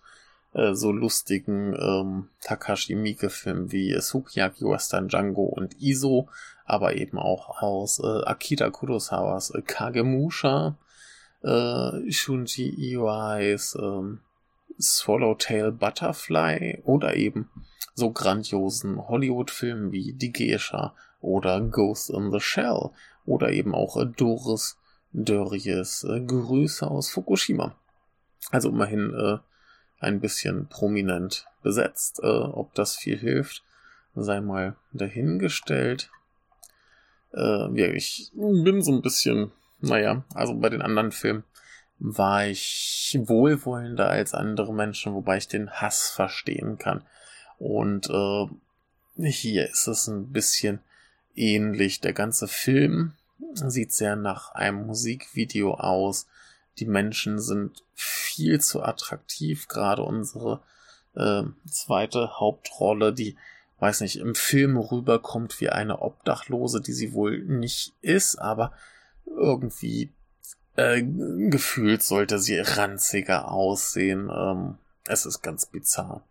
äh, so lustigen ähm, Takashi Miike-Filmen wie Sukiyaki Western Django und Iso, aber eben auch aus äh, Akira Kurosawas äh, Kagemusha, äh, Shunji Iwais äh, Swallowtail Butterfly oder eben so grandiosen Hollywood-Filmen wie Die Geisha oder Ghost in the Shell oder eben auch Doris Dörries äh, Grüße aus Fukushima. Also immerhin äh, ein bisschen prominent besetzt. Äh, ob das viel hilft, sei mal dahingestellt. Äh, ja, ich bin so ein bisschen, naja, also bei den anderen Filmen war ich wohlwollender als andere Menschen, wobei ich den Hass verstehen kann. Und äh, hier ist es ein bisschen ähnlich. Der ganze Film sieht sehr nach einem Musikvideo aus. Die Menschen sind viel zu attraktiv, gerade unsere äh, zweite Hauptrolle, die, weiß nicht, im Film rüberkommt wie eine Obdachlose, die sie wohl nicht ist, aber irgendwie äh, gefühlt sollte sie ranziger aussehen. Ähm, es ist ganz bizarr.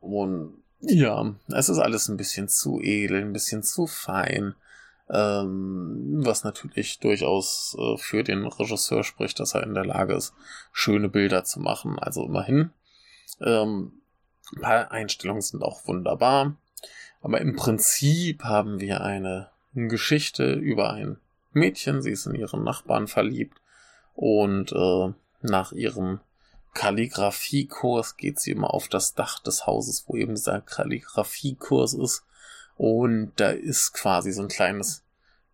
Und ja, es ist alles ein bisschen zu edel, ein bisschen zu fein. Ähm, was natürlich durchaus äh, für den Regisseur spricht, dass er in der Lage ist, schöne Bilder zu machen. Also immerhin. Ähm, ein paar Einstellungen sind auch wunderbar. Aber im Prinzip haben wir eine Geschichte über ein Mädchen. Sie ist in ihren Nachbarn verliebt. Und äh, nach ihrem Kalligrafiekurs geht sie immer auf das Dach des Hauses, wo eben dieser Kalligrafiekurs ist. Und da ist quasi so ein kleines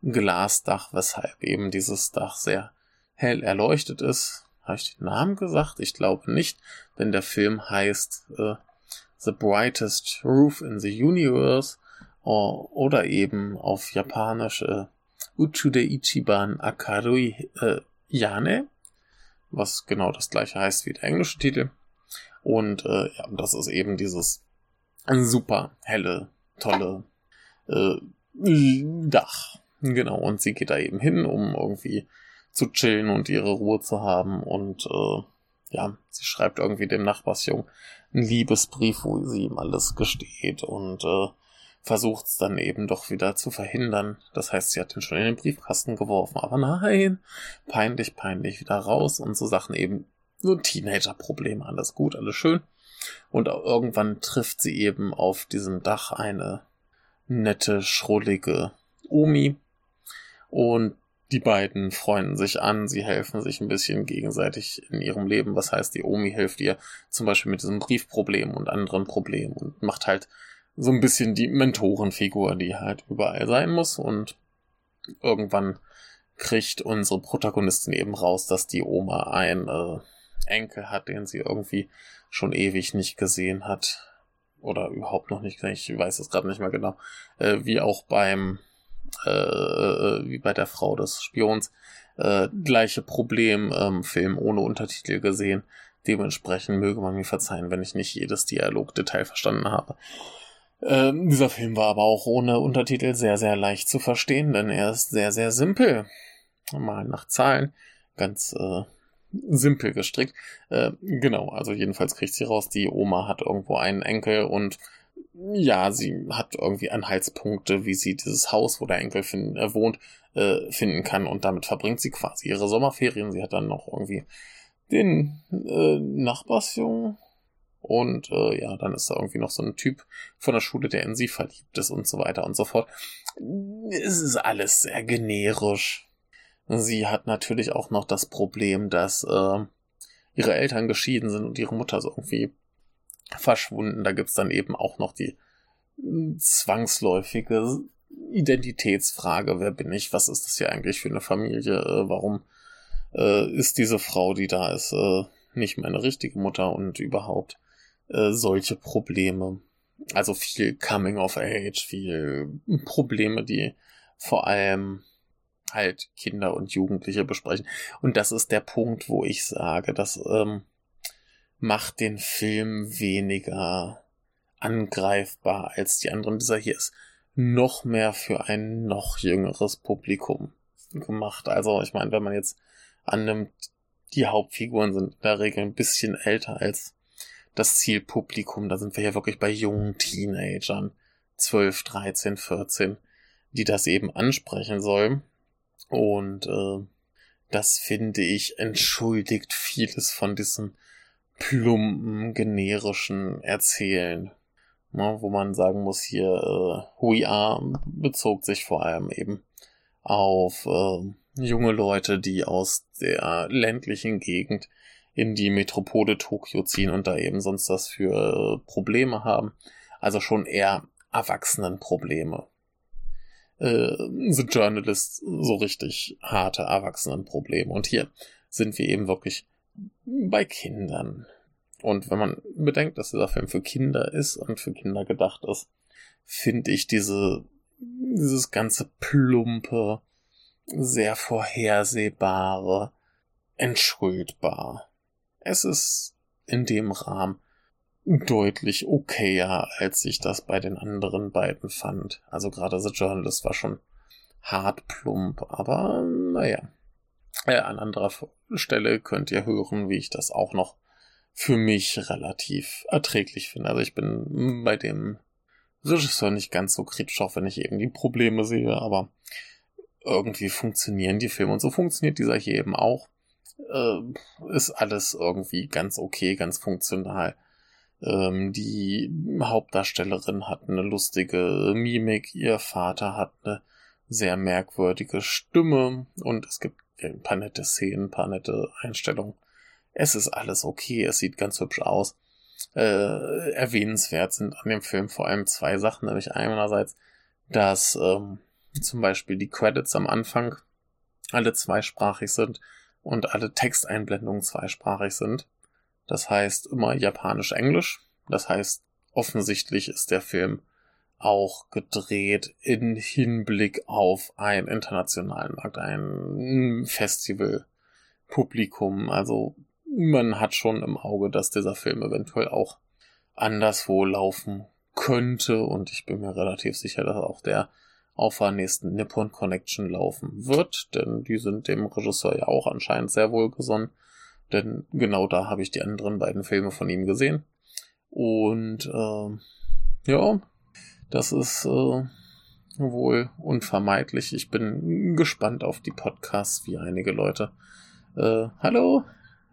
Glasdach, weshalb eben dieses Dach sehr hell erleuchtet ist. Habe ich den Namen gesagt? Ich glaube nicht, denn der Film heißt äh, The Brightest Roof in the Universe oder eben auf Japanisch äh, Uchude Ichiban Akarui äh, Yane was genau das gleiche heißt wie der englische Titel. Und äh, ja, das ist eben dieses super helle, tolle äh, Dach. Genau, und sie geht da eben hin, um irgendwie zu chillen und ihre Ruhe zu haben. Und äh, ja, sie schreibt irgendwie dem Nachbarsjungen einen Liebesbrief, wo sie ihm alles gesteht. Und äh, versucht es dann eben doch wieder zu verhindern. Das heißt, sie hat ihn schon in den Briefkasten geworfen, aber nein, peinlich, peinlich wieder raus und so Sachen eben nur Teenager-Probleme, alles gut, alles schön. Und irgendwann trifft sie eben auf diesem Dach eine nette, schrullige Omi und die beiden freunden sich an, sie helfen sich ein bisschen gegenseitig in ihrem Leben. Was heißt, die Omi hilft ihr zum Beispiel mit diesem Briefproblem und anderen Problemen und macht halt so ein bisschen die Mentorenfigur, die halt überall sein muss und irgendwann kriegt unsere Protagonistin eben raus, dass die Oma einen äh, Enkel hat, den sie irgendwie schon ewig nicht gesehen hat. Oder überhaupt noch nicht, ich weiß es gerade nicht mehr genau. Äh, wie auch beim, äh, äh, wie bei der Frau des Spions. Äh, gleiche Problem, ähm, Film ohne Untertitel gesehen. Dementsprechend möge man mir verzeihen, wenn ich nicht jedes Dialogdetail verstanden habe. Ähm, dieser Film war aber auch ohne Untertitel sehr, sehr leicht zu verstehen, denn er ist sehr, sehr simpel. Mal nach Zahlen, ganz äh, simpel gestrickt. Äh, genau, also jedenfalls kriegt sie raus, die Oma hat irgendwo einen Enkel und ja, sie hat irgendwie Anhaltspunkte, wie sie dieses Haus, wo der Enkel find, äh, wohnt, äh, finden kann und damit verbringt sie quasi ihre Sommerferien. Sie hat dann noch irgendwie den äh, Nachbarsjungen und äh, ja, dann ist da irgendwie noch so ein Typ von der Schule, der in sie verliebt ist und so weiter und so fort. Es ist alles sehr generisch. Sie hat natürlich auch noch das Problem, dass äh, ihre Eltern geschieden sind und ihre Mutter so irgendwie verschwunden. Da gibt's dann eben auch noch die zwangsläufige Identitätsfrage. Wer bin ich? Was ist das hier eigentlich für eine Familie? Äh, warum äh, ist diese Frau, die da ist, äh, nicht meine richtige Mutter und überhaupt? Äh, solche Probleme. Also viel Coming of Age, viel Probleme, die vor allem halt Kinder und Jugendliche besprechen. Und das ist der Punkt, wo ich sage, das ähm, macht den Film weniger angreifbar als die anderen. Dieser hier ist noch mehr für ein noch jüngeres Publikum gemacht. Also ich meine, wenn man jetzt annimmt, die Hauptfiguren sind in der Regel ein bisschen älter als das Zielpublikum. Da sind wir ja wirklich bei jungen Teenagern, 12, 13, 14, die das eben ansprechen sollen. Und äh, das finde ich entschuldigt vieles von diesem plumpen, generischen Erzählen. Ne, wo man sagen muss, hier äh, We Are bezog sich vor allem eben auf äh, junge Leute, die aus der ländlichen Gegend in die Metropole Tokio ziehen und da eben sonst was für äh, Probleme haben. Also schon eher Erwachsenenprobleme. Äh, The Journalist so richtig harte Erwachsenenprobleme. Und hier sind wir eben wirklich bei Kindern. Und wenn man bedenkt, dass dieser Film für Kinder ist und für Kinder gedacht ist, finde ich diese, dieses ganze plumpe, sehr vorhersehbare, entschuldbar. Es ist in dem Rahmen deutlich okayer, als ich das bei den anderen beiden fand. Also gerade The Journalist war schon hart plump, aber naja. Äh, an anderer Stelle könnt ihr hören, wie ich das auch noch für mich relativ erträglich finde. Also ich bin bei dem Regisseur nicht ganz so kritisch, auch wenn ich eben die Probleme sehe, aber irgendwie funktionieren die Filme und so funktioniert dieser hier eben auch äh, ist alles irgendwie ganz okay, ganz funktional. Ähm, die Hauptdarstellerin hat eine lustige Mimik, ihr Vater hat eine sehr merkwürdige Stimme und es gibt ein paar nette Szenen, ein paar nette Einstellungen. Es ist alles okay, es sieht ganz hübsch aus. Äh, erwähnenswert sind an dem Film vor allem zwei Sachen, nämlich einerseits, dass ähm, zum Beispiel die Credits am Anfang alle zweisprachig sind und alle Texteinblendungen zweisprachig sind. Das heißt immer Japanisch-Englisch. Das heißt, offensichtlich ist der Film auch gedreht in Hinblick auf einen internationalen Markt, ein Festival-Publikum. Also man hat schon im Auge, dass dieser Film eventuell auch anderswo laufen könnte und ich bin mir relativ sicher, dass auch der auf der nächsten Nippon Connection laufen wird, denn die sind dem Regisseur ja auch anscheinend sehr wohlgesonnen, denn genau da habe ich die anderen beiden Filme von ihm gesehen. Und äh, ja, das ist äh, wohl unvermeidlich. Ich bin gespannt auf die Podcasts, wie einige Leute. Äh, hallo,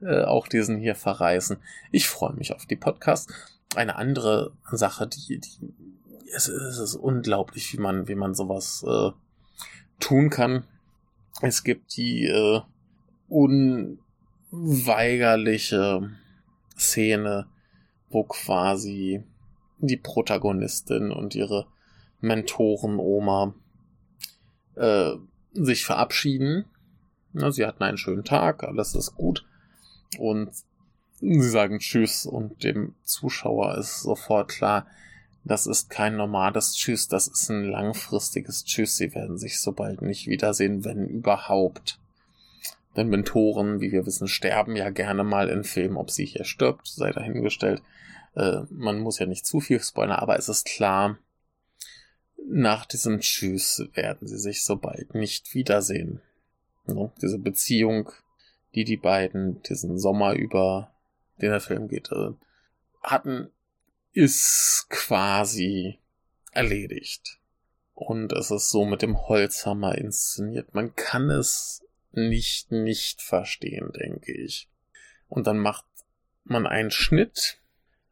äh, auch diesen hier verreißen. Ich freue mich auf die Podcasts. Eine andere Sache, die, die es, es ist unglaublich, wie man, wie man sowas äh, tun kann. Es gibt die äh, unweigerliche Szene, wo quasi die Protagonistin und ihre Mentoren Oma äh, sich verabschieden. Ja, sie hatten einen schönen Tag, alles ist gut. Und sie sagen Tschüss und dem Zuschauer ist sofort klar, das ist kein normales Tschüss, das ist ein langfristiges Tschüss. Sie werden sich so bald nicht wiedersehen, wenn überhaupt. Denn Mentoren, wie wir wissen, sterben ja gerne mal in Filmen. Ob sie hier stirbt, sei dahingestellt. Äh, man muss ja nicht zu viel spoilern, aber es ist klar, nach diesem Tschüss werden sie sich so bald nicht wiedersehen. Ja, diese Beziehung, die die beiden diesen Sommer über, den der Film geht, äh, hatten, ist quasi erledigt. Und es ist so mit dem Holzhammer inszeniert. Man kann es nicht nicht verstehen, denke ich. Und dann macht man einen Schnitt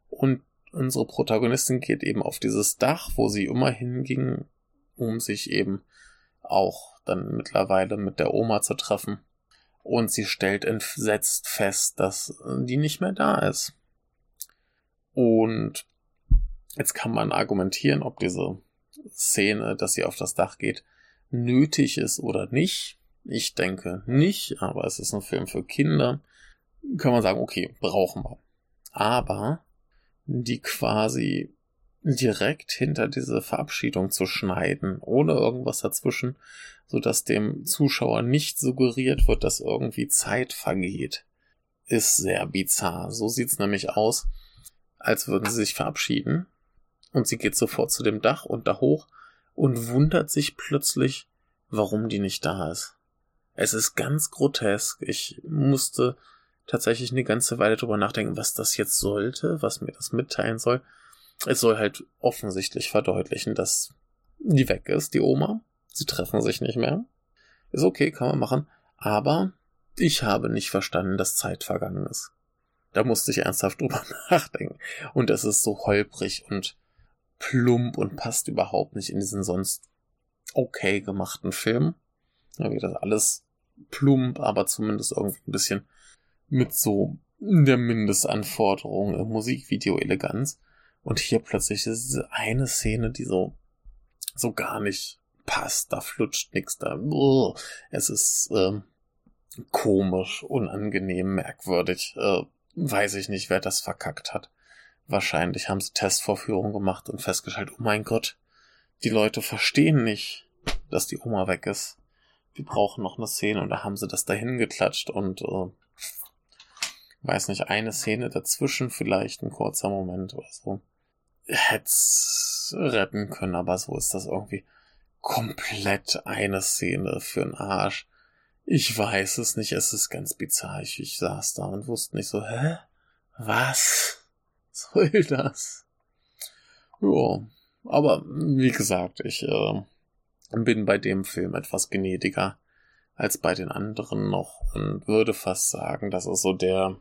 und unsere Protagonistin geht eben auf dieses Dach, wo sie immer hinging, um sich eben auch dann mittlerweile mit der Oma zu treffen. Und sie stellt entsetzt fest, dass die nicht mehr da ist. Und jetzt kann man argumentieren, ob diese Szene, dass sie auf das Dach geht, nötig ist oder nicht. Ich denke nicht, aber es ist ein Film für Kinder. Kann man sagen, okay, brauchen wir. Aber die quasi direkt hinter diese Verabschiedung zu schneiden, ohne irgendwas dazwischen, so dass dem Zuschauer nicht suggeriert wird, dass irgendwie Zeit vergeht, ist sehr bizarr. So sieht's nämlich aus, als würden sie sich verabschieden und sie geht sofort zu dem Dach und da hoch und wundert sich plötzlich, warum die nicht da ist. Es ist ganz grotesk. Ich musste tatsächlich eine ganze Weile drüber nachdenken, was das jetzt sollte, was mir das mitteilen soll. Es soll halt offensichtlich verdeutlichen, dass die weg ist, die Oma. Sie treffen sich nicht mehr. Ist okay, kann man machen. Aber ich habe nicht verstanden, dass Zeit vergangen ist. Da musste ich ernsthaft drüber nachdenken. Und es ist so holprig und plump und passt überhaupt nicht in diesen sonst okay gemachten Film. Ja, wie das alles plump, aber zumindest irgendwie ein bisschen mit so der Mindestanforderung im Musikvideo Eleganz. Und hier plötzlich ist diese eine Szene, die so, so gar nicht passt. Da flutscht nichts da. Es ist ähm, komisch, unangenehm, merkwürdig. Äh, weiß ich nicht, wer das verkackt hat. Wahrscheinlich haben sie Testvorführungen gemacht und festgestellt, oh mein Gott, die Leute verstehen nicht, dass die Oma weg ist. Die brauchen noch eine Szene und da haben sie das dahin geklatscht und äh, weiß nicht, eine Szene dazwischen vielleicht, ein kurzer Moment oder so. Hätt's retten können, aber so ist das irgendwie komplett eine Szene für einen Arsch. Ich weiß es nicht, es ist ganz bizarr. Ich, ich saß da und wusste nicht so, hä? Was soll das? Ja, aber wie gesagt, ich äh, bin bei dem Film etwas gnädiger als bei den anderen noch und würde fast sagen, das ist so der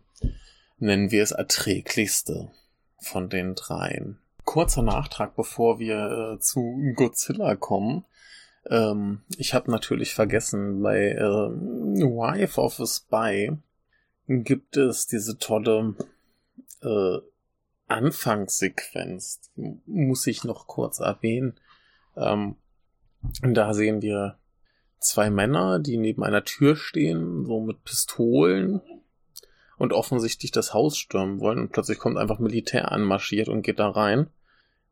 nennen wir es, erträglichste von den dreien. Kurzer Nachtrag, bevor wir äh, zu Godzilla kommen. Ähm, ich habe natürlich vergessen, bei äh, Wife of a Spy gibt es diese tolle äh, Anfangssequenz. Muss ich noch kurz erwähnen. Ähm, da sehen wir zwei Männer, die neben einer Tür stehen, so mit Pistolen und offensichtlich das Haus stürmen wollen und plötzlich kommt einfach Militär anmarschiert und geht da rein.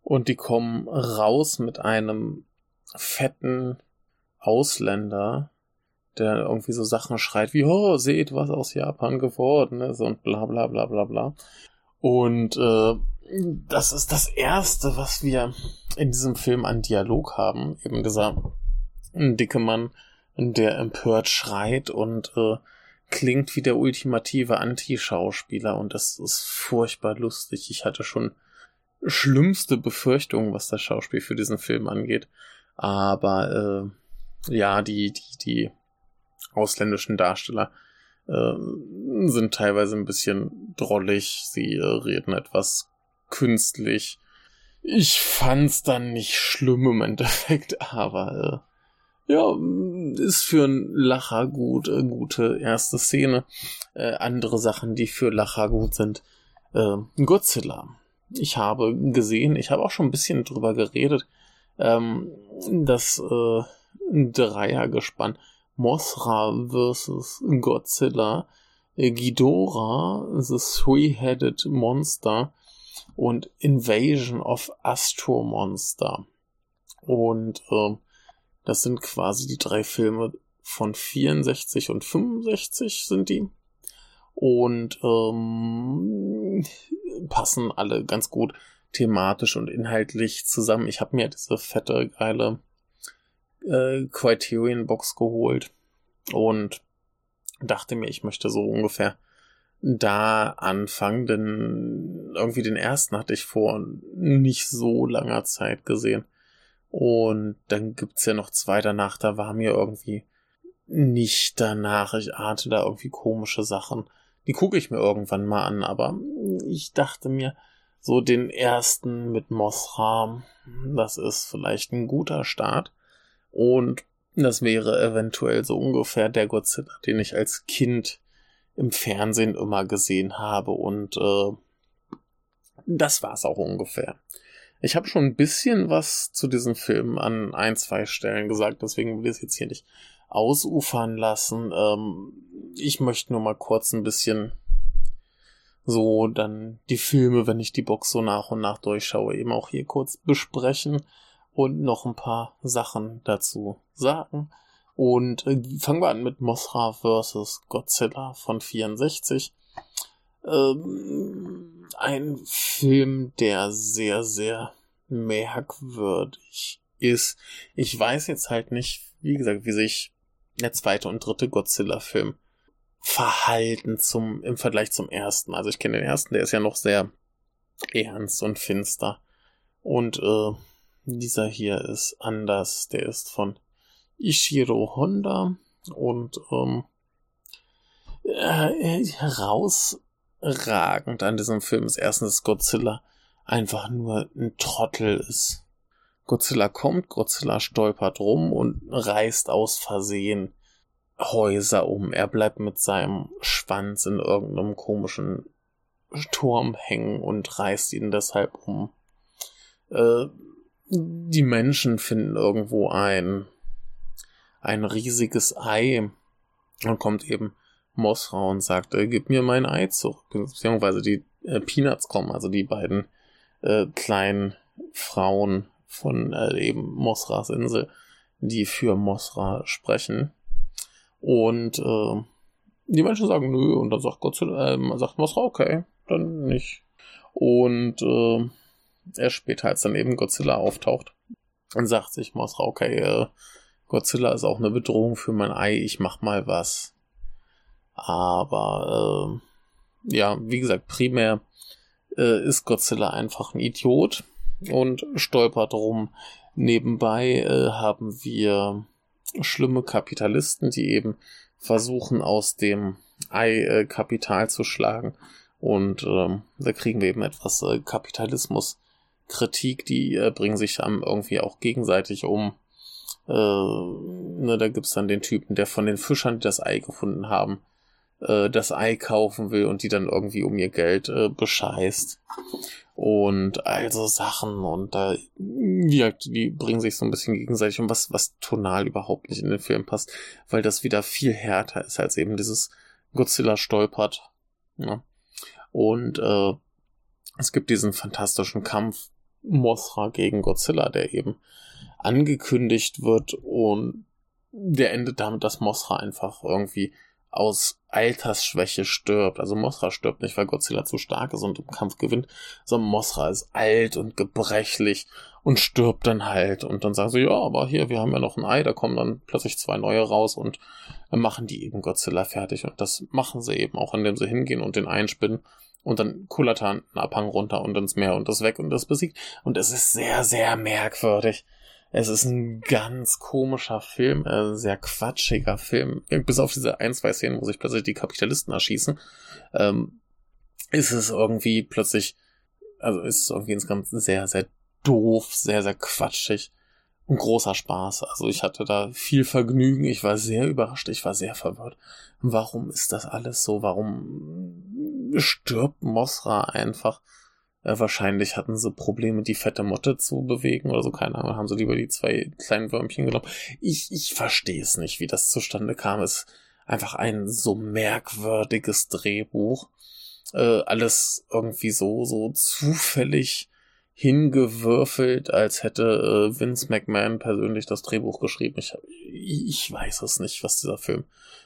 Und die kommen raus mit einem fetten Ausländer, der irgendwie so Sachen schreit wie, oh, seht, was aus Japan geworden ist und bla bla bla bla bla. Und äh, das ist das Erste, was wir in diesem Film an Dialog haben. Eben dieser dicke Mann, der empört schreit und äh, klingt wie der ultimative Anti-Schauspieler und das ist furchtbar lustig. Ich hatte schon schlimmste Befürchtungen, was das Schauspiel für diesen Film angeht. Aber äh, ja, die, die, die ausländischen Darsteller äh, sind teilweise ein bisschen drollig. Sie äh, reden etwas künstlich. Ich fand's dann nicht schlimm im Endeffekt, aber ja, ist für einen Lacher gut, äh, gute erste Szene. Äh, andere Sachen, die für Lacher gut sind. Äh, Godzilla. Ich habe gesehen, ich habe auch schon ein bisschen drüber geredet, ähm, das äh, Dreiergespann Mothra vs. Godzilla, äh, Ghidorah, The Three-Headed Monster und Invasion of Astro Monster. Und äh, das sind quasi die drei Filme von 64 und 65 sind die. Und ähm, passen alle ganz gut thematisch und inhaltlich zusammen. Ich habe mir diese fette, geile äh, Criterion-Box geholt und dachte mir, ich möchte so ungefähr da anfangen, denn irgendwie den ersten hatte ich vor nicht so langer Zeit gesehen. Und dann gibt's ja noch zwei danach, da war mir irgendwie nicht danach. Ich ahnte da irgendwie komische Sachen. Die gucke ich mir irgendwann mal an, aber ich dachte mir, so den ersten mit Mothra, das ist vielleicht ein guter Start. Und das wäre eventuell so ungefähr der Godzilla, den ich als Kind im Fernsehen immer gesehen habe. Und äh, das war's auch ungefähr. Ich habe schon ein bisschen was zu diesem Film an ein, zwei Stellen gesagt, deswegen will ich es jetzt hier nicht ausufern lassen. Ähm, ich möchte nur mal kurz ein bisschen so dann die Filme, wenn ich die Box so nach und nach durchschaue, eben auch hier kurz besprechen und noch ein paar Sachen dazu sagen. Und äh, fangen wir an mit Mothra vs. Godzilla von 64. Ähm, ein Film, der sehr, sehr merkwürdig ist. Ich weiß jetzt halt nicht, wie gesagt, wie sich der zweite und dritte Godzilla-Film verhalten zum, im Vergleich zum ersten. Also ich kenne den ersten, der ist ja noch sehr ernst und finster. Und äh, dieser hier ist anders. Der ist von Ishiro Honda und ähm, äh, herausragend an diesem Film ist erstens Godzilla einfach nur ein Trottel ist. Godzilla kommt, Godzilla stolpert rum und reißt aus Versehen Häuser um. Er bleibt mit seinem Schwanz in irgendeinem komischen Turm hängen und reißt ihn deshalb um. Äh, die Menschen finden irgendwo ein, ein riesiges Ei. Dann kommt eben Mosra und sagt, äh, gib mir mein Ei zurück. Beziehungsweise die äh, Peanuts kommen, also die beiden äh, kleinen Frauen von äh, eben Mosras Insel, die für Mosra sprechen. Und äh, die Menschen sagen nö und dann sagt Gott, äh, sagt Mosra okay, dann nicht. Und äh, erst später, als dann eben Godzilla auftaucht, dann sagt sich Mosra okay, äh, Godzilla ist auch eine Bedrohung für mein Ei, ich mach mal was. Aber äh, ja, wie gesagt, primär äh, ist Godzilla einfach ein Idiot und stolpert rum. Nebenbei äh, haben wir schlimme Kapitalisten, die eben versuchen, aus dem Ei äh, Kapital zu schlagen. Und ähm, da kriegen wir eben etwas äh, Kapitalismus-Kritik, die äh, bringen sich ähm, irgendwie auch gegenseitig um. Äh, ne, da gibt's dann den Typen, der von den Fischern, die das Ei gefunden haben, äh, das Ei kaufen will und die dann irgendwie um ihr Geld äh, bescheißt. Und also Sachen und da, halt, die bringen sich so ein bisschen gegenseitig um was, was tonal überhaupt nicht in den Film passt, weil das wieder viel härter ist als eben dieses Godzilla stolpert. Ja. Und äh, es gibt diesen fantastischen Kampf Mothra gegen Godzilla, der eben angekündigt wird und der endet damit, dass Mothra einfach irgendwie aus Altersschwäche stirbt. Also Mothra stirbt nicht, weil Godzilla zu stark ist und im Kampf gewinnt, sondern Mothra ist alt und gebrechlich und stirbt dann halt. Und dann sagen sie, ja, aber hier, wir haben ja noch ein Ei, da kommen dann plötzlich zwei neue raus und machen die eben Godzilla fertig. Und das machen sie eben auch, indem sie hingehen und den einspinnen und dann er einen Abhang runter und ins Meer und das weg und das besiegt. Und es ist sehr, sehr merkwürdig. Es ist ein ganz komischer Film, äh, sehr quatschiger Film. Bis auf diese ein, zwei Szenen, wo sich plötzlich die Kapitalisten erschießen, ähm, ist es irgendwie plötzlich, also ist es irgendwie insgesamt sehr, sehr doof, sehr, sehr quatschig. ein großer Spaß. Also ich hatte da viel Vergnügen. Ich war sehr überrascht. Ich war sehr verwirrt. Warum ist das alles so? Warum stirbt Mosra einfach? Äh, wahrscheinlich hatten sie Probleme, die fette Motte zu bewegen oder so. Keine Ahnung, haben sie lieber die zwei kleinen Würmchen genommen. Ich, ich verstehe es nicht, wie das zustande kam. Es ist einfach ein so merkwürdiges Drehbuch. Äh, alles irgendwie so, so zufällig hingewürfelt, als hätte äh, Vince McMahon persönlich das Drehbuch geschrieben. Ich, ich weiß es nicht, was dieser Film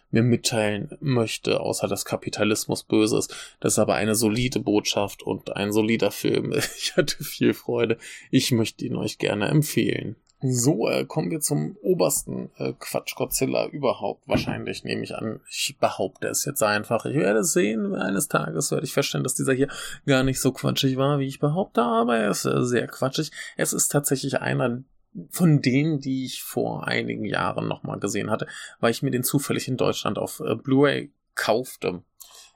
mir mitteilen möchte, außer dass Kapitalismus böse ist. Das ist aber eine solide Botschaft und ein solider Film. Ich hatte viel Freude. Ich möchte ihn euch gerne empfehlen. So, äh, kommen wir zum obersten äh, Quatsch Godzilla überhaupt. Wahrscheinlich nehme ich an. Ich behaupte es jetzt einfach. Ich werde sehen. Eines Tages werde ich feststellen, dass dieser hier gar nicht so quatschig war, wie ich behaupte, aber er ist äh, sehr quatschig. Es ist tatsächlich einer von denen, die ich vor einigen Jahren nochmal gesehen hatte, weil ich mir den zufällig in Deutschland auf äh, Blu-ray kaufte.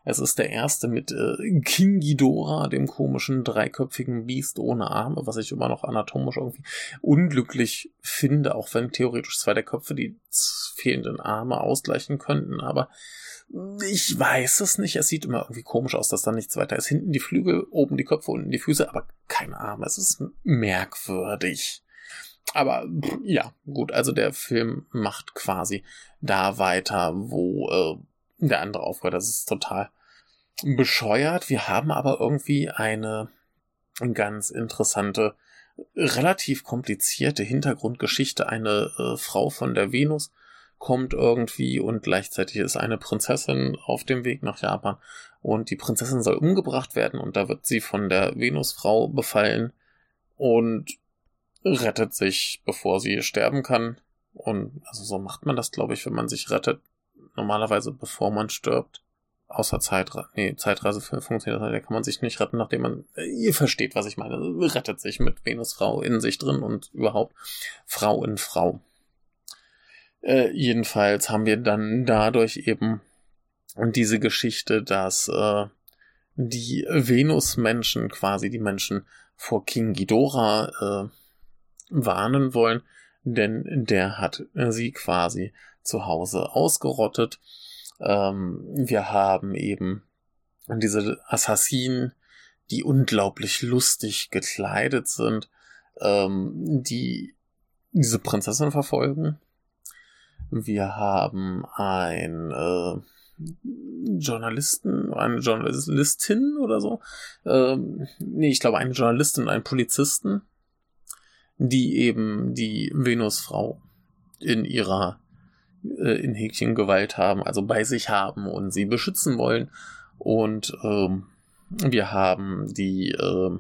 Es ist der erste mit äh, King Ghidorah, dem komischen dreiköpfigen Biest ohne Arme, was ich immer noch anatomisch irgendwie unglücklich finde, auch wenn theoretisch zwei der Köpfe die fehlenden Arme ausgleichen könnten, aber ich weiß es nicht. Es sieht immer irgendwie komisch aus, dass da nichts weiter ist. Hinten die Flügel, oben die Köpfe, unten die Füße, aber keine Arme. Es ist merkwürdig. Aber ja, gut, also der Film macht quasi da weiter, wo äh, der andere aufhört. Das ist total bescheuert. Wir haben aber irgendwie eine ganz interessante, relativ komplizierte Hintergrundgeschichte. Eine äh, Frau von der Venus kommt irgendwie und gleichzeitig ist eine Prinzessin auf dem Weg nach Japan und die Prinzessin soll umgebracht werden und da wird sie von der Venusfrau befallen und rettet sich, bevor sie sterben kann. Und also so macht man das, glaube ich, wenn man sich rettet. Normalerweise, bevor man stirbt. Außer Zeitreise. Nee, Zeitreise funktioniert das. Da kann man sich nicht retten, nachdem man. Äh, ihr versteht, was ich meine. Rettet sich mit Venusfrau in sich drin und überhaupt Frau in Frau. Äh, jedenfalls haben wir dann dadurch eben diese Geschichte, dass äh, die Venus-Menschen, quasi die Menschen vor King Ghidorah, äh, warnen wollen, denn der hat sie quasi zu Hause ausgerottet. Ähm, wir haben eben diese Assassinen, die unglaublich lustig gekleidet sind, ähm, die diese Prinzessin verfolgen. Wir haben ein äh, Journalisten, eine Journalistin oder so. Ähm, nee, ich glaube, eine Journalistin einen Polizisten, die eben die Venusfrau in ihrer äh, in Häkchen Gewalt haben, also bei sich haben und sie beschützen wollen. Und ähm, wir haben die äh,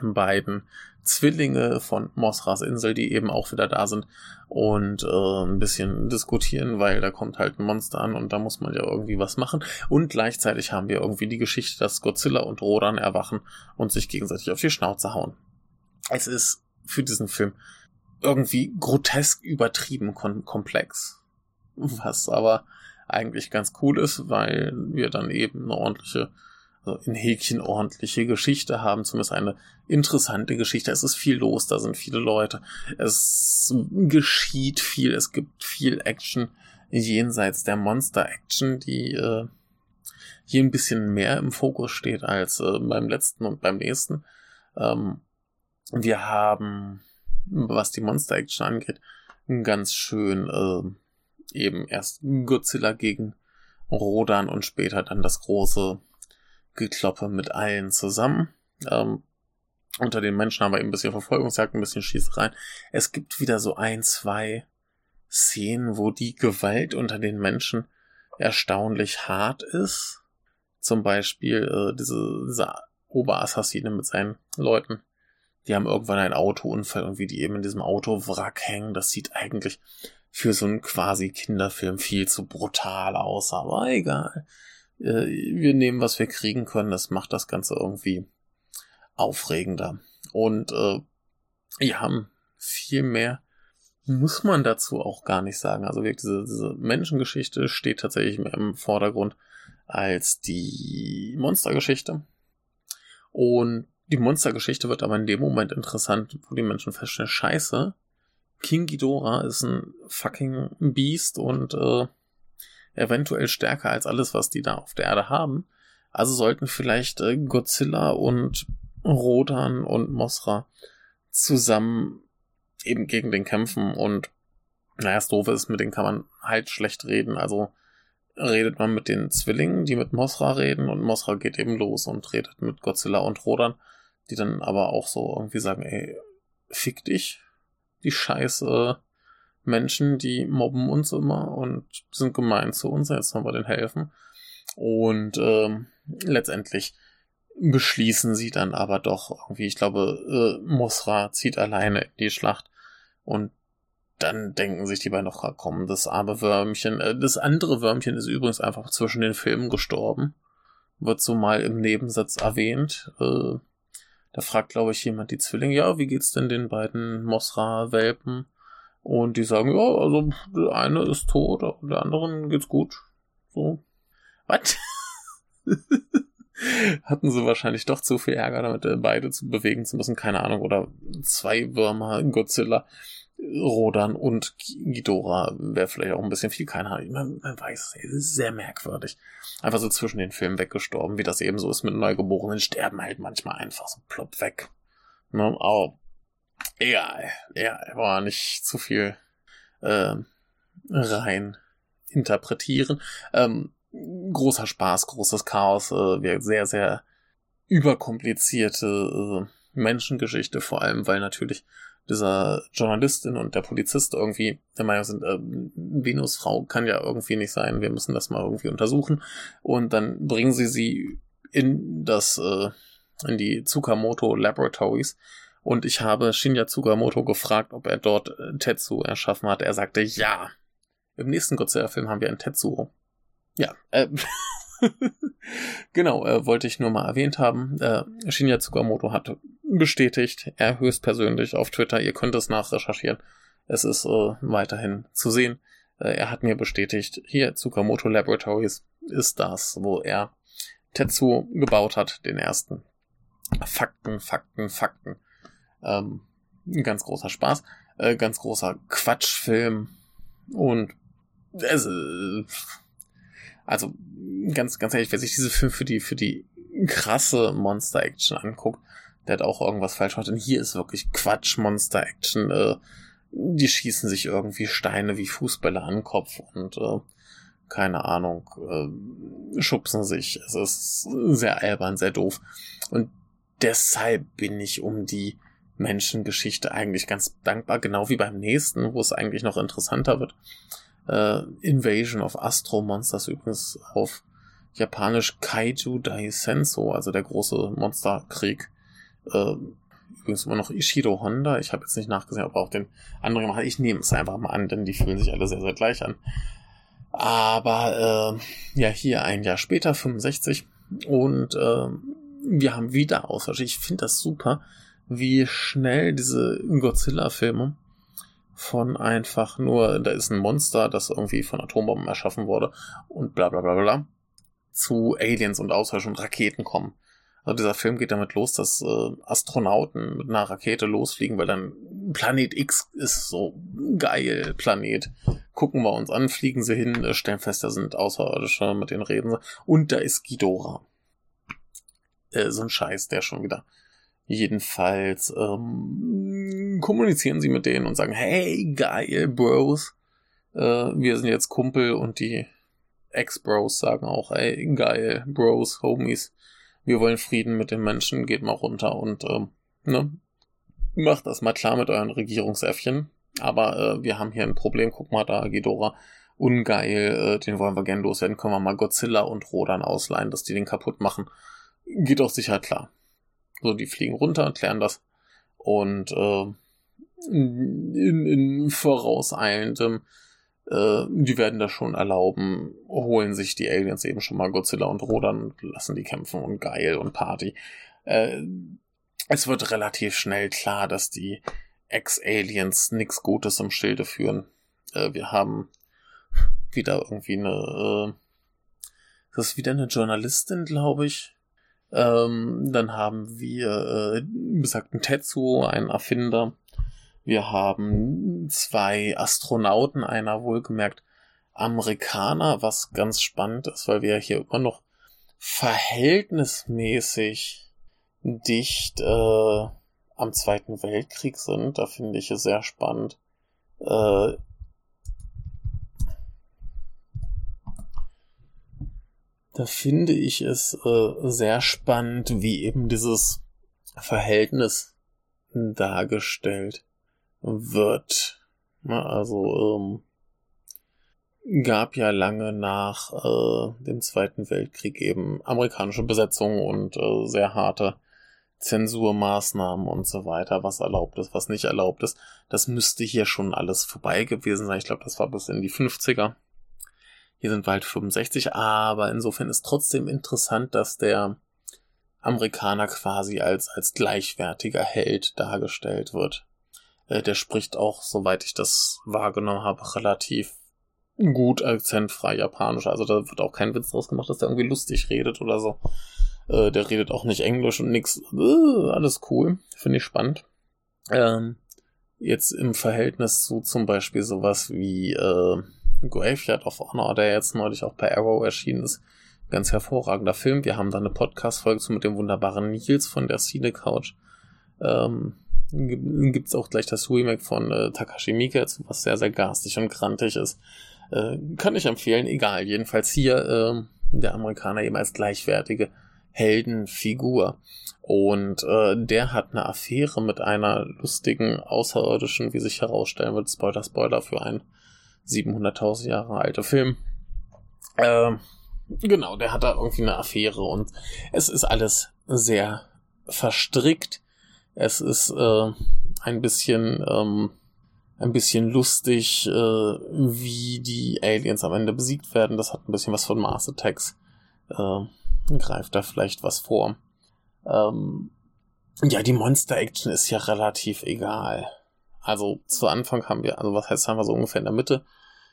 beiden Zwillinge von Mosras Insel, die eben auch wieder da sind und äh, ein bisschen diskutieren, weil da kommt halt ein Monster an und da muss man ja irgendwie was machen. Und gleichzeitig haben wir irgendwie die Geschichte, dass Godzilla und Rodan erwachen und sich gegenseitig auf die Schnauze hauen. Es ist für diesen Film irgendwie grotesk übertrieben komplex. Was aber eigentlich ganz cool ist, weil wir dann eben eine ordentliche, also in Häkchen ordentliche Geschichte haben, zumindest eine interessante Geschichte. Es ist viel los, da sind viele Leute, es geschieht viel, es gibt viel Action jenseits der Monster-Action, die äh, hier ein bisschen mehr im Fokus steht als äh, beim letzten und beim nächsten. Ähm, wir haben, was die Monster Action angeht, ganz schön äh, eben erst Godzilla gegen Rodan und später dann das große Gekloppe mit allen zusammen. Ähm, unter den Menschen haben wir eben ein bisschen Verfolgungsjagd, ein bisschen Schießereien. Es gibt wieder so ein, zwei Szenen, wo die Gewalt unter den Menschen erstaunlich hart ist. Zum Beispiel äh, diese, diese Oberassassine mit seinen Leuten die haben irgendwann einen Autounfall und wie die eben in diesem Autowrack hängen, das sieht eigentlich für so einen quasi Kinderfilm viel zu brutal aus, aber egal. Äh, wir nehmen, was wir kriegen können, das macht das Ganze irgendwie aufregender. Und äh, ja, viel mehr muss man dazu auch gar nicht sagen. Also wirklich, diese, diese Menschengeschichte steht tatsächlich mehr im Vordergrund als die Monstergeschichte. Und die Monstergeschichte wird aber in dem Moment interessant, wo die Menschen feststellen, scheiße, King Ghidorah ist ein fucking Beast und äh, eventuell stärker als alles, was die da auf der Erde haben. Also sollten vielleicht äh, Godzilla und Rodan und Mosra zusammen eben gegen den kämpfen und naja, das Doofe ist, mit denen kann man halt schlecht reden. Also redet man mit den Zwillingen, die mit Mosra reden und Mosra geht eben los und redet mit Godzilla und Rodan, die dann aber auch so irgendwie sagen, ey, fick dich, die scheiße Menschen, die mobben uns immer und sind gemein zu uns, jetzt sollen wir denen helfen. Und ähm, letztendlich beschließen sie dann aber doch irgendwie, ich glaube, äh, Mosra zieht alleine in die Schlacht und dann denken sich die beiden noch, komm, das arme Würmchen, äh, das andere Würmchen ist übrigens einfach zwischen den Filmen gestorben. Wird so mal im Nebensatz erwähnt. Äh, da fragt, glaube ich, jemand die Zwillinge, ja, wie geht's denn den beiden Mosra-Welpen? Und die sagen, ja, also der eine ist tot, der anderen geht's gut. So. Was? Hatten sie wahrscheinlich doch zu viel Ärger damit, äh, beide zu bewegen zu müssen, keine Ahnung, oder zwei Würmer, Godzilla Rodan und Ghidorah wäre vielleicht auch ein bisschen viel, keine Ahnung. Man, man weiß, es ist sehr merkwürdig. Einfach so zwischen den Filmen weggestorben, wie das eben so ist mit Neugeborenen, sterben halt manchmal einfach so plopp weg. Ne? Aber egal, ja, war nicht zu viel äh, rein interpretieren. Ähm, großer Spaß, großes Chaos, äh, sehr, sehr überkomplizierte äh, Menschengeschichte, vor allem, weil natürlich dieser Journalistin und der Polizist irgendwie der Meinung sind, äh, Venus Frau kann ja irgendwie nicht sein, wir müssen das mal irgendwie untersuchen. Und dann bringen sie sie in das, äh, in die Tsukamoto Laboratories. Und ich habe Shinya Tsukamoto gefragt, ob er dort äh, Tetsu erschaffen hat. Er sagte ja. Im nächsten Godzilla-Film haben wir ein Tetsuo. Ja, äh, genau, äh, wollte ich nur mal erwähnt haben. Äh, Shinya Tsukamoto hat bestätigt, er höchstpersönlich auf Twitter, ihr könnt es nachrecherchieren. Es ist äh, weiterhin zu sehen. Äh, er hat mir bestätigt, hier Tsukamoto Laboratories ist das, wo er Tetsu gebaut hat, den ersten. Fakten, Fakten, Fakten. Ähm, ganz großer Spaß, äh, ganz großer Quatschfilm und es, äh, also ganz, ganz ehrlich, wer sich diese Film für die, für die krasse Monster-Action anguckt, der hat auch irgendwas falsch gemacht. Und hier ist wirklich Quatsch, Monster-Action. Äh, die schießen sich irgendwie Steine wie Fußbälle an den Kopf und äh, keine Ahnung, äh, schubsen sich. Es ist sehr albern, sehr doof. Und deshalb bin ich um die Menschengeschichte eigentlich ganz dankbar, genau wie beim nächsten, wo es eigentlich noch interessanter wird äh, Invasion of Astro Monsters übrigens auf Japanisch Kaiju Daisenso, also der große Monsterkrieg. Äh, übrigens immer noch Ishido Honda. Ich habe jetzt nicht nachgesehen, ob er auch den anderen gemacht Ich nehme es einfach mal an, denn die fühlen sich alle sehr, sehr gleich an. Aber äh, ja, hier ein Jahr später, 65. Und äh, wir haben wieder Austausch. Ich finde das super, wie schnell diese Godzilla-Filme von einfach nur, da ist ein Monster, das irgendwie von Atombomben erschaffen wurde und bla bla bla bla, zu Aliens und Austausch und Raketen kommen. Also dieser Film geht damit los, dass äh, Astronauten mit einer Rakete losfliegen, weil dann Planet X ist so geil, Planet. Gucken wir uns an, fliegen sie hin, äh, stellen fest, da sind Außerirdische, mit denen reden sie. Und da ist Ghidorah. Äh, so ein Scheiß, der schon wieder Jedenfalls ähm, kommunizieren sie mit denen und sagen, hey, geil, Bros. Äh, wir sind jetzt Kumpel und die Ex-Bros sagen auch, hey, geil, Bros, Homies. Wir wollen Frieden mit den Menschen, geht mal runter und ähm, ne, macht das mal klar mit euren Regierungsäffchen. Aber äh, wir haben hier ein Problem, guck mal da, Ghidorah. Ungeil, äh, den wollen wir gern loswerden. Können wir mal Godzilla und Rodan ausleihen, dass die den kaputt machen. Geht doch sicher klar. So, die fliegen runter, klären das. Und äh, in, in vorauseilendem, äh, die werden das schon erlauben, holen sich die Aliens eben schon mal Godzilla und Rodan und lassen die kämpfen und geil und Party. Äh, es wird relativ schnell klar, dass die Ex-Aliens nichts Gutes im Schilde führen. Äh, wir haben wieder irgendwie eine, äh, das ist wieder eine Journalistin, glaube ich, ähm, dann haben wir äh, besagten Tetsuo, einen Erfinder, Wir haben zwei Astronauten, einer wohlgemerkt Amerikaner, was ganz spannend ist, weil wir hier immer noch verhältnismäßig dicht äh, am Zweiten Weltkrieg sind. Da finde ich es sehr spannend. Äh, da finde ich es äh, sehr spannend, wie eben dieses Verhältnis dargestellt wird. Also ähm, gab ja lange nach äh, dem Zweiten Weltkrieg eben amerikanische Besetzung und äh, sehr harte Zensurmaßnahmen und so weiter, was erlaubt ist, was nicht erlaubt ist. Das müsste hier schon alles vorbei gewesen sein. Ich glaube, das war bis in die 50er. Hier sind wir halt 65, aber insofern ist trotzdem interessant, dass der Amerikaner quasi als, als gleichwertiger Held dargestellt wird. Äh, der spricht auch, soweit ich das wahrgenommen habe, relativ gut akzentfrei Japanisch. Also da wird auch kein Witz draus gemacht, dass der irgendwie lustig redet oder so. Äh, der redet auch nicht Englisch und nix. Äh, alles cool. Finde ich spannend. Ähm, jetzt im Verhältnis zu zum Beispiel sowas wie äh, Graveyard of Honor, der jetzt neulich auch bei Arrow erschienen ist. Ganz hervorragender Film. Wir haben da eine Podcast-Folge zu mit dem wunderbaren Nils von der Cine Couch. Ähm, gibt es auch gleich das Remake von äh, Takashi Miike, was sehr, sehr garstig und grantig ist. Äh, kann ich empfehlen, egal. Jedenfalls hier äh, der Amerikaner eben als gleichwertige Heldenfigur. Und äh, der hat eine Affäre mit einer lustigen Außerirdischen, wie sich herausstellen wird. Spoiler, Spoiler für einen 700.000 Jahre alte Film. Äh, genau, der hat da irgendwie eine Affäre und es ist alles sehr verstrickt. Es ist äh, ein bisschen ähm, ein bisschen lustig, äh, wie die Aliens am Ende besiegt werden. Das hat ein bisschen was von Mars Attacks. Äh, greift da vielleicht was vor. Ähm, ja, die Monster-Action ist ja relativ egal. Also zu Anfang haben wir, also was heißt, haben wir so ungefähr in der Mitte,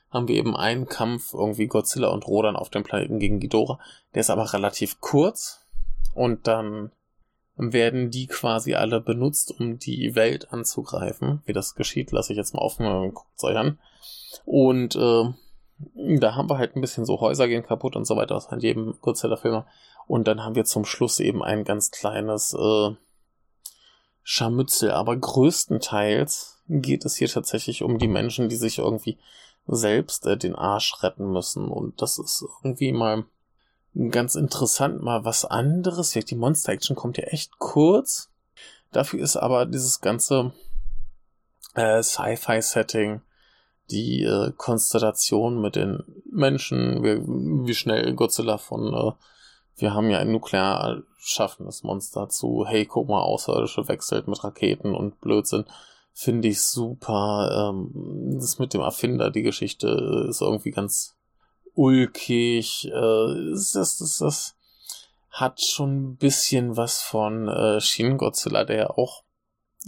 haben wir eben einen Kampf, irgendwie Godzilla und Rodan auf dem Planeten gegen Ghidorah. Der ist aber relativ kurz und dann werden die quasi alle benutzt, um die Welt anzugreifen. Wie das geschieht, lasse ich jetzt mal offen, guckt euch an. Und äh, da haben wir halt ein bisschen so Häuser gehen kaputt und so weiter, aus halt jedem Godzilla-Film. Und dann haben wir zum Schluss eben ein ganz kleines äh, Scharmützel. Aber größtenteils geht es hier tatsächlich um die Menschen, die sich irgendwie selbst äh, den Arsch retten müssen. Und das ist irgendwie mal ganz interessant, mal was anderes. Die Monster Action kommt ja echt kurz. Dafür ist aber dieses ganze äh, Sci-Fi-Setting die äh, Konstellation mit den Menschen, wie, wie schnell Godzilla von äh, wir haben ja ein nuklear schaffendes Monster zu, hey, guck mal, Außerirdische wechselt mit Raketen und Blödsinn, finde ich super. Ähm, das mit dem Erfinder, die Geschichte ist irgendwie ganz ulkig. Äh, das, das, das, hat schon ein bisschen was von äh, Shin Godzilla, der ja auch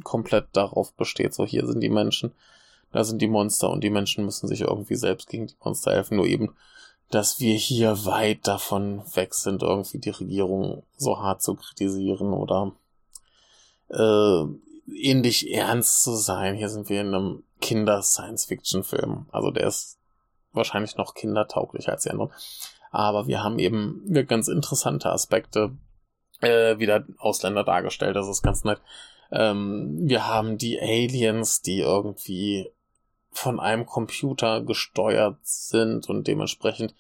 komplett darauf besteht, so hier sind die Menschen da sind die Monster und die Menschen müssen sich irgendwie selbst gegen die Monster helfen. Nur eben, dass wir hier weit davon weg sind, irgendwie die Regierung so hart zu kritisieren oder äh, ähnlich ernst zu sein. Hier sind wir in einem Kinder-Science-Fiction-Film. Also der ist wahrscheinlich noch kindertauglicher als die anderen. Aber wir haben eben ganz interessante Aspekte äh, wieder Ausländer dargestellt. Das ist ganz nett. Ähm, wir haben die Aliens, die irgendwie von einem Computer gesteuert sind und dementsprechend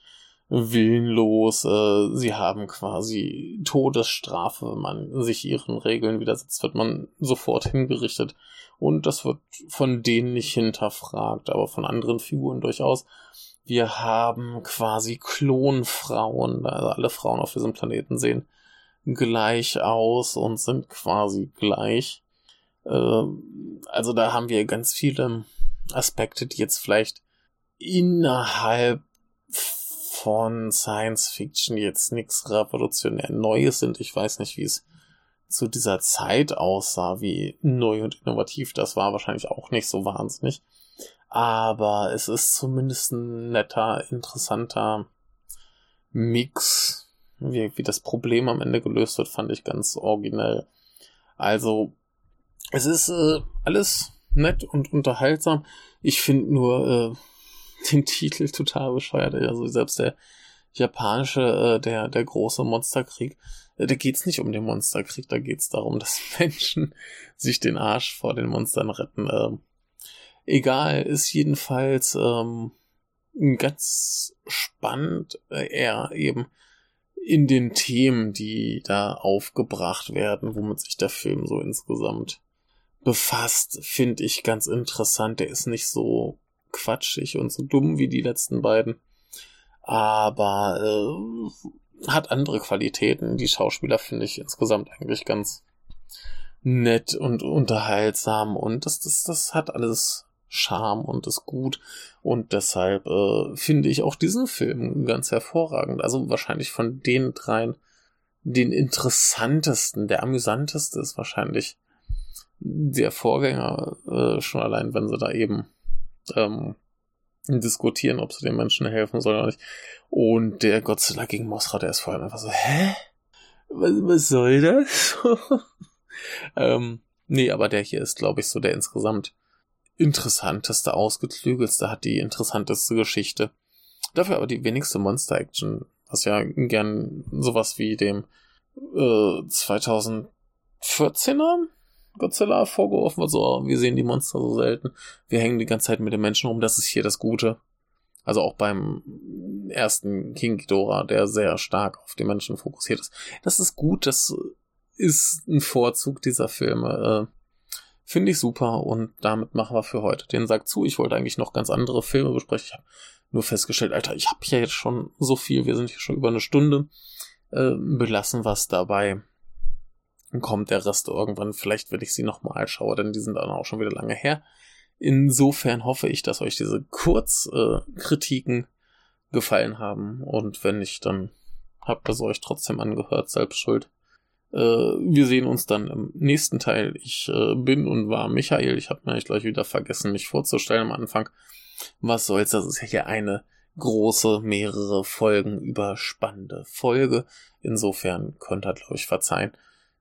willenlos. Äh, sie haben quasi Todesstrafe. Wenn man sich ihren Regeln widersetzt, wird man sofort hingerichtet. Und das wird von denen nicht hinterfragt, aber von anderen Figuren durchaus. Wir haben quasi Klonfrauen. Also alle Frauen auf diesem Planeten sehen gleich aus und sind quasi gleich. Äh, also da haben wir ganz viele Aspekte, die jetzt vielleicht innerhalb von Science Fiction jetzt nichts revolutionär Neues sind. Ich weiß nicht, wie es zu dieser Zeit aussah, wie neu und innovativ das war. Wahrscheinlich auch nicht so wahnsinnig. Aber es ist zumindest ein netter, interessanter Mix. Wie, wie das Problem am Ende gelöst wird, fand ich ganz originell. Also, es ist äh, alles nett und unterhaltsam. Ich finde nur äh, den Titel total bescheuert. Also selbst der japanische, äh, der, der große Monsterkrieg, äh, da geht's nicht um den Monsterkrieg, da geht's darum, dass Menschen sich den Arsch vor den Monstern retten. Äh, egal, ist jedenfalls ähm, ganz spannend, äh, eher eben in den Themen, die da aufgebracht werden, womit sich der Film so insgesamt befasst, finde ich ganz interessant. Der ist nicht so quatschig und so dumm wie die letzten beiden, aber äh, hat andere Qualitäten. Die Schauspieler finde ich insgesamt eigentlich ganz nett und unterhaltsam und das, das, das hat alles Charme und ist gut. Und deshalb äh, finde ich auch diesen Film ganz hervorragend. Also wahrscheinlich von den dreien den interessantesten, der amüsanteste ist wahrscheinlich der Vorgänger, äh, schon allein, wenn sie da eben ähm, diskutieren, ob sie den Menschen helfen sollen oder nicht. Und der Godzilla gegen Mothra, der ist vor allem einfach so, hä? Was, was soll das? ähm, nee, aber der hier ist, glaube ich, so der insgesamt interessanteste, ausgeklügelste, hat die interessanteste Geschichte. Dafür aber die wenigste Monster-Action, was ja gern sowas wie dem äh, 2014er Godzilla vorgeworfen wird, so, wir sehen die Monster so selten, wir hängen die ganze Zeit mit den Menschen rum, das ist hier das Gute. Also auch beim ersten King Ghidorah, der sehr stark auf die Menschen fokussiert ist. Das ist gut, das ist ein Vorzug dieser Filme. Äh, Finde ich super und damit machen wir für heute den Sack zu. Ich wollte eigentlich noch ganz andere Filme besprechen. Ich habe nur festgestellt, Alter, ich habe ja jetzt schon so viel, wir sind hier schon über eine Stunde. Äh, belassen was dabei. Dann kommt der Rest irgendwann. Vielleicht, wenn ich sie nochmal schaue, denn die sind dann auch schon wieder lange her. Insofern hoffe ich, dass euch diese Kurzkritiken äh, gefallen haben. Und wenn nicht, dann habt ihr sie euch trotzdem angehört, selbst schuld. Äh, wir sehen uns dann im nächsten Teil. Ich äh, bin und war Michael. Ich habe mir gleich wieder vergessen, mich vorzustellen am Anfang. Was soll's, das ist ja hier eine große, mehrere Folgen überspannende Folge. Insofern könnt ihr, glaube ich, verzeihen,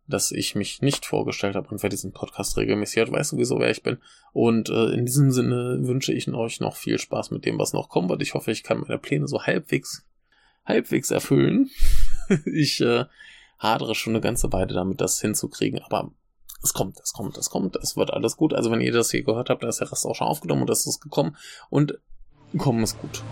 dass ich mich nicht vorgestellt habe und wer diesen Podcast regelmäßig hört, weiß sowieso, wer ich bin. Und äh, in diesem Sinne wünsche ich euch noch viel Spaß mit dem, was noch kommt. Und ich hoffe, ich kann meine Pläne so halbwegs, halbwegs erfüllen. ich äh, hadere schon eine ganze Weile damit, das hinzukriegen, aber es kommt, es kommt, es kommt, es wird alles gut. Also wenn ihr das hier gehört habt, da ist der Rest auch schon aufgenommen und das ist gekommen und kommen ist gut.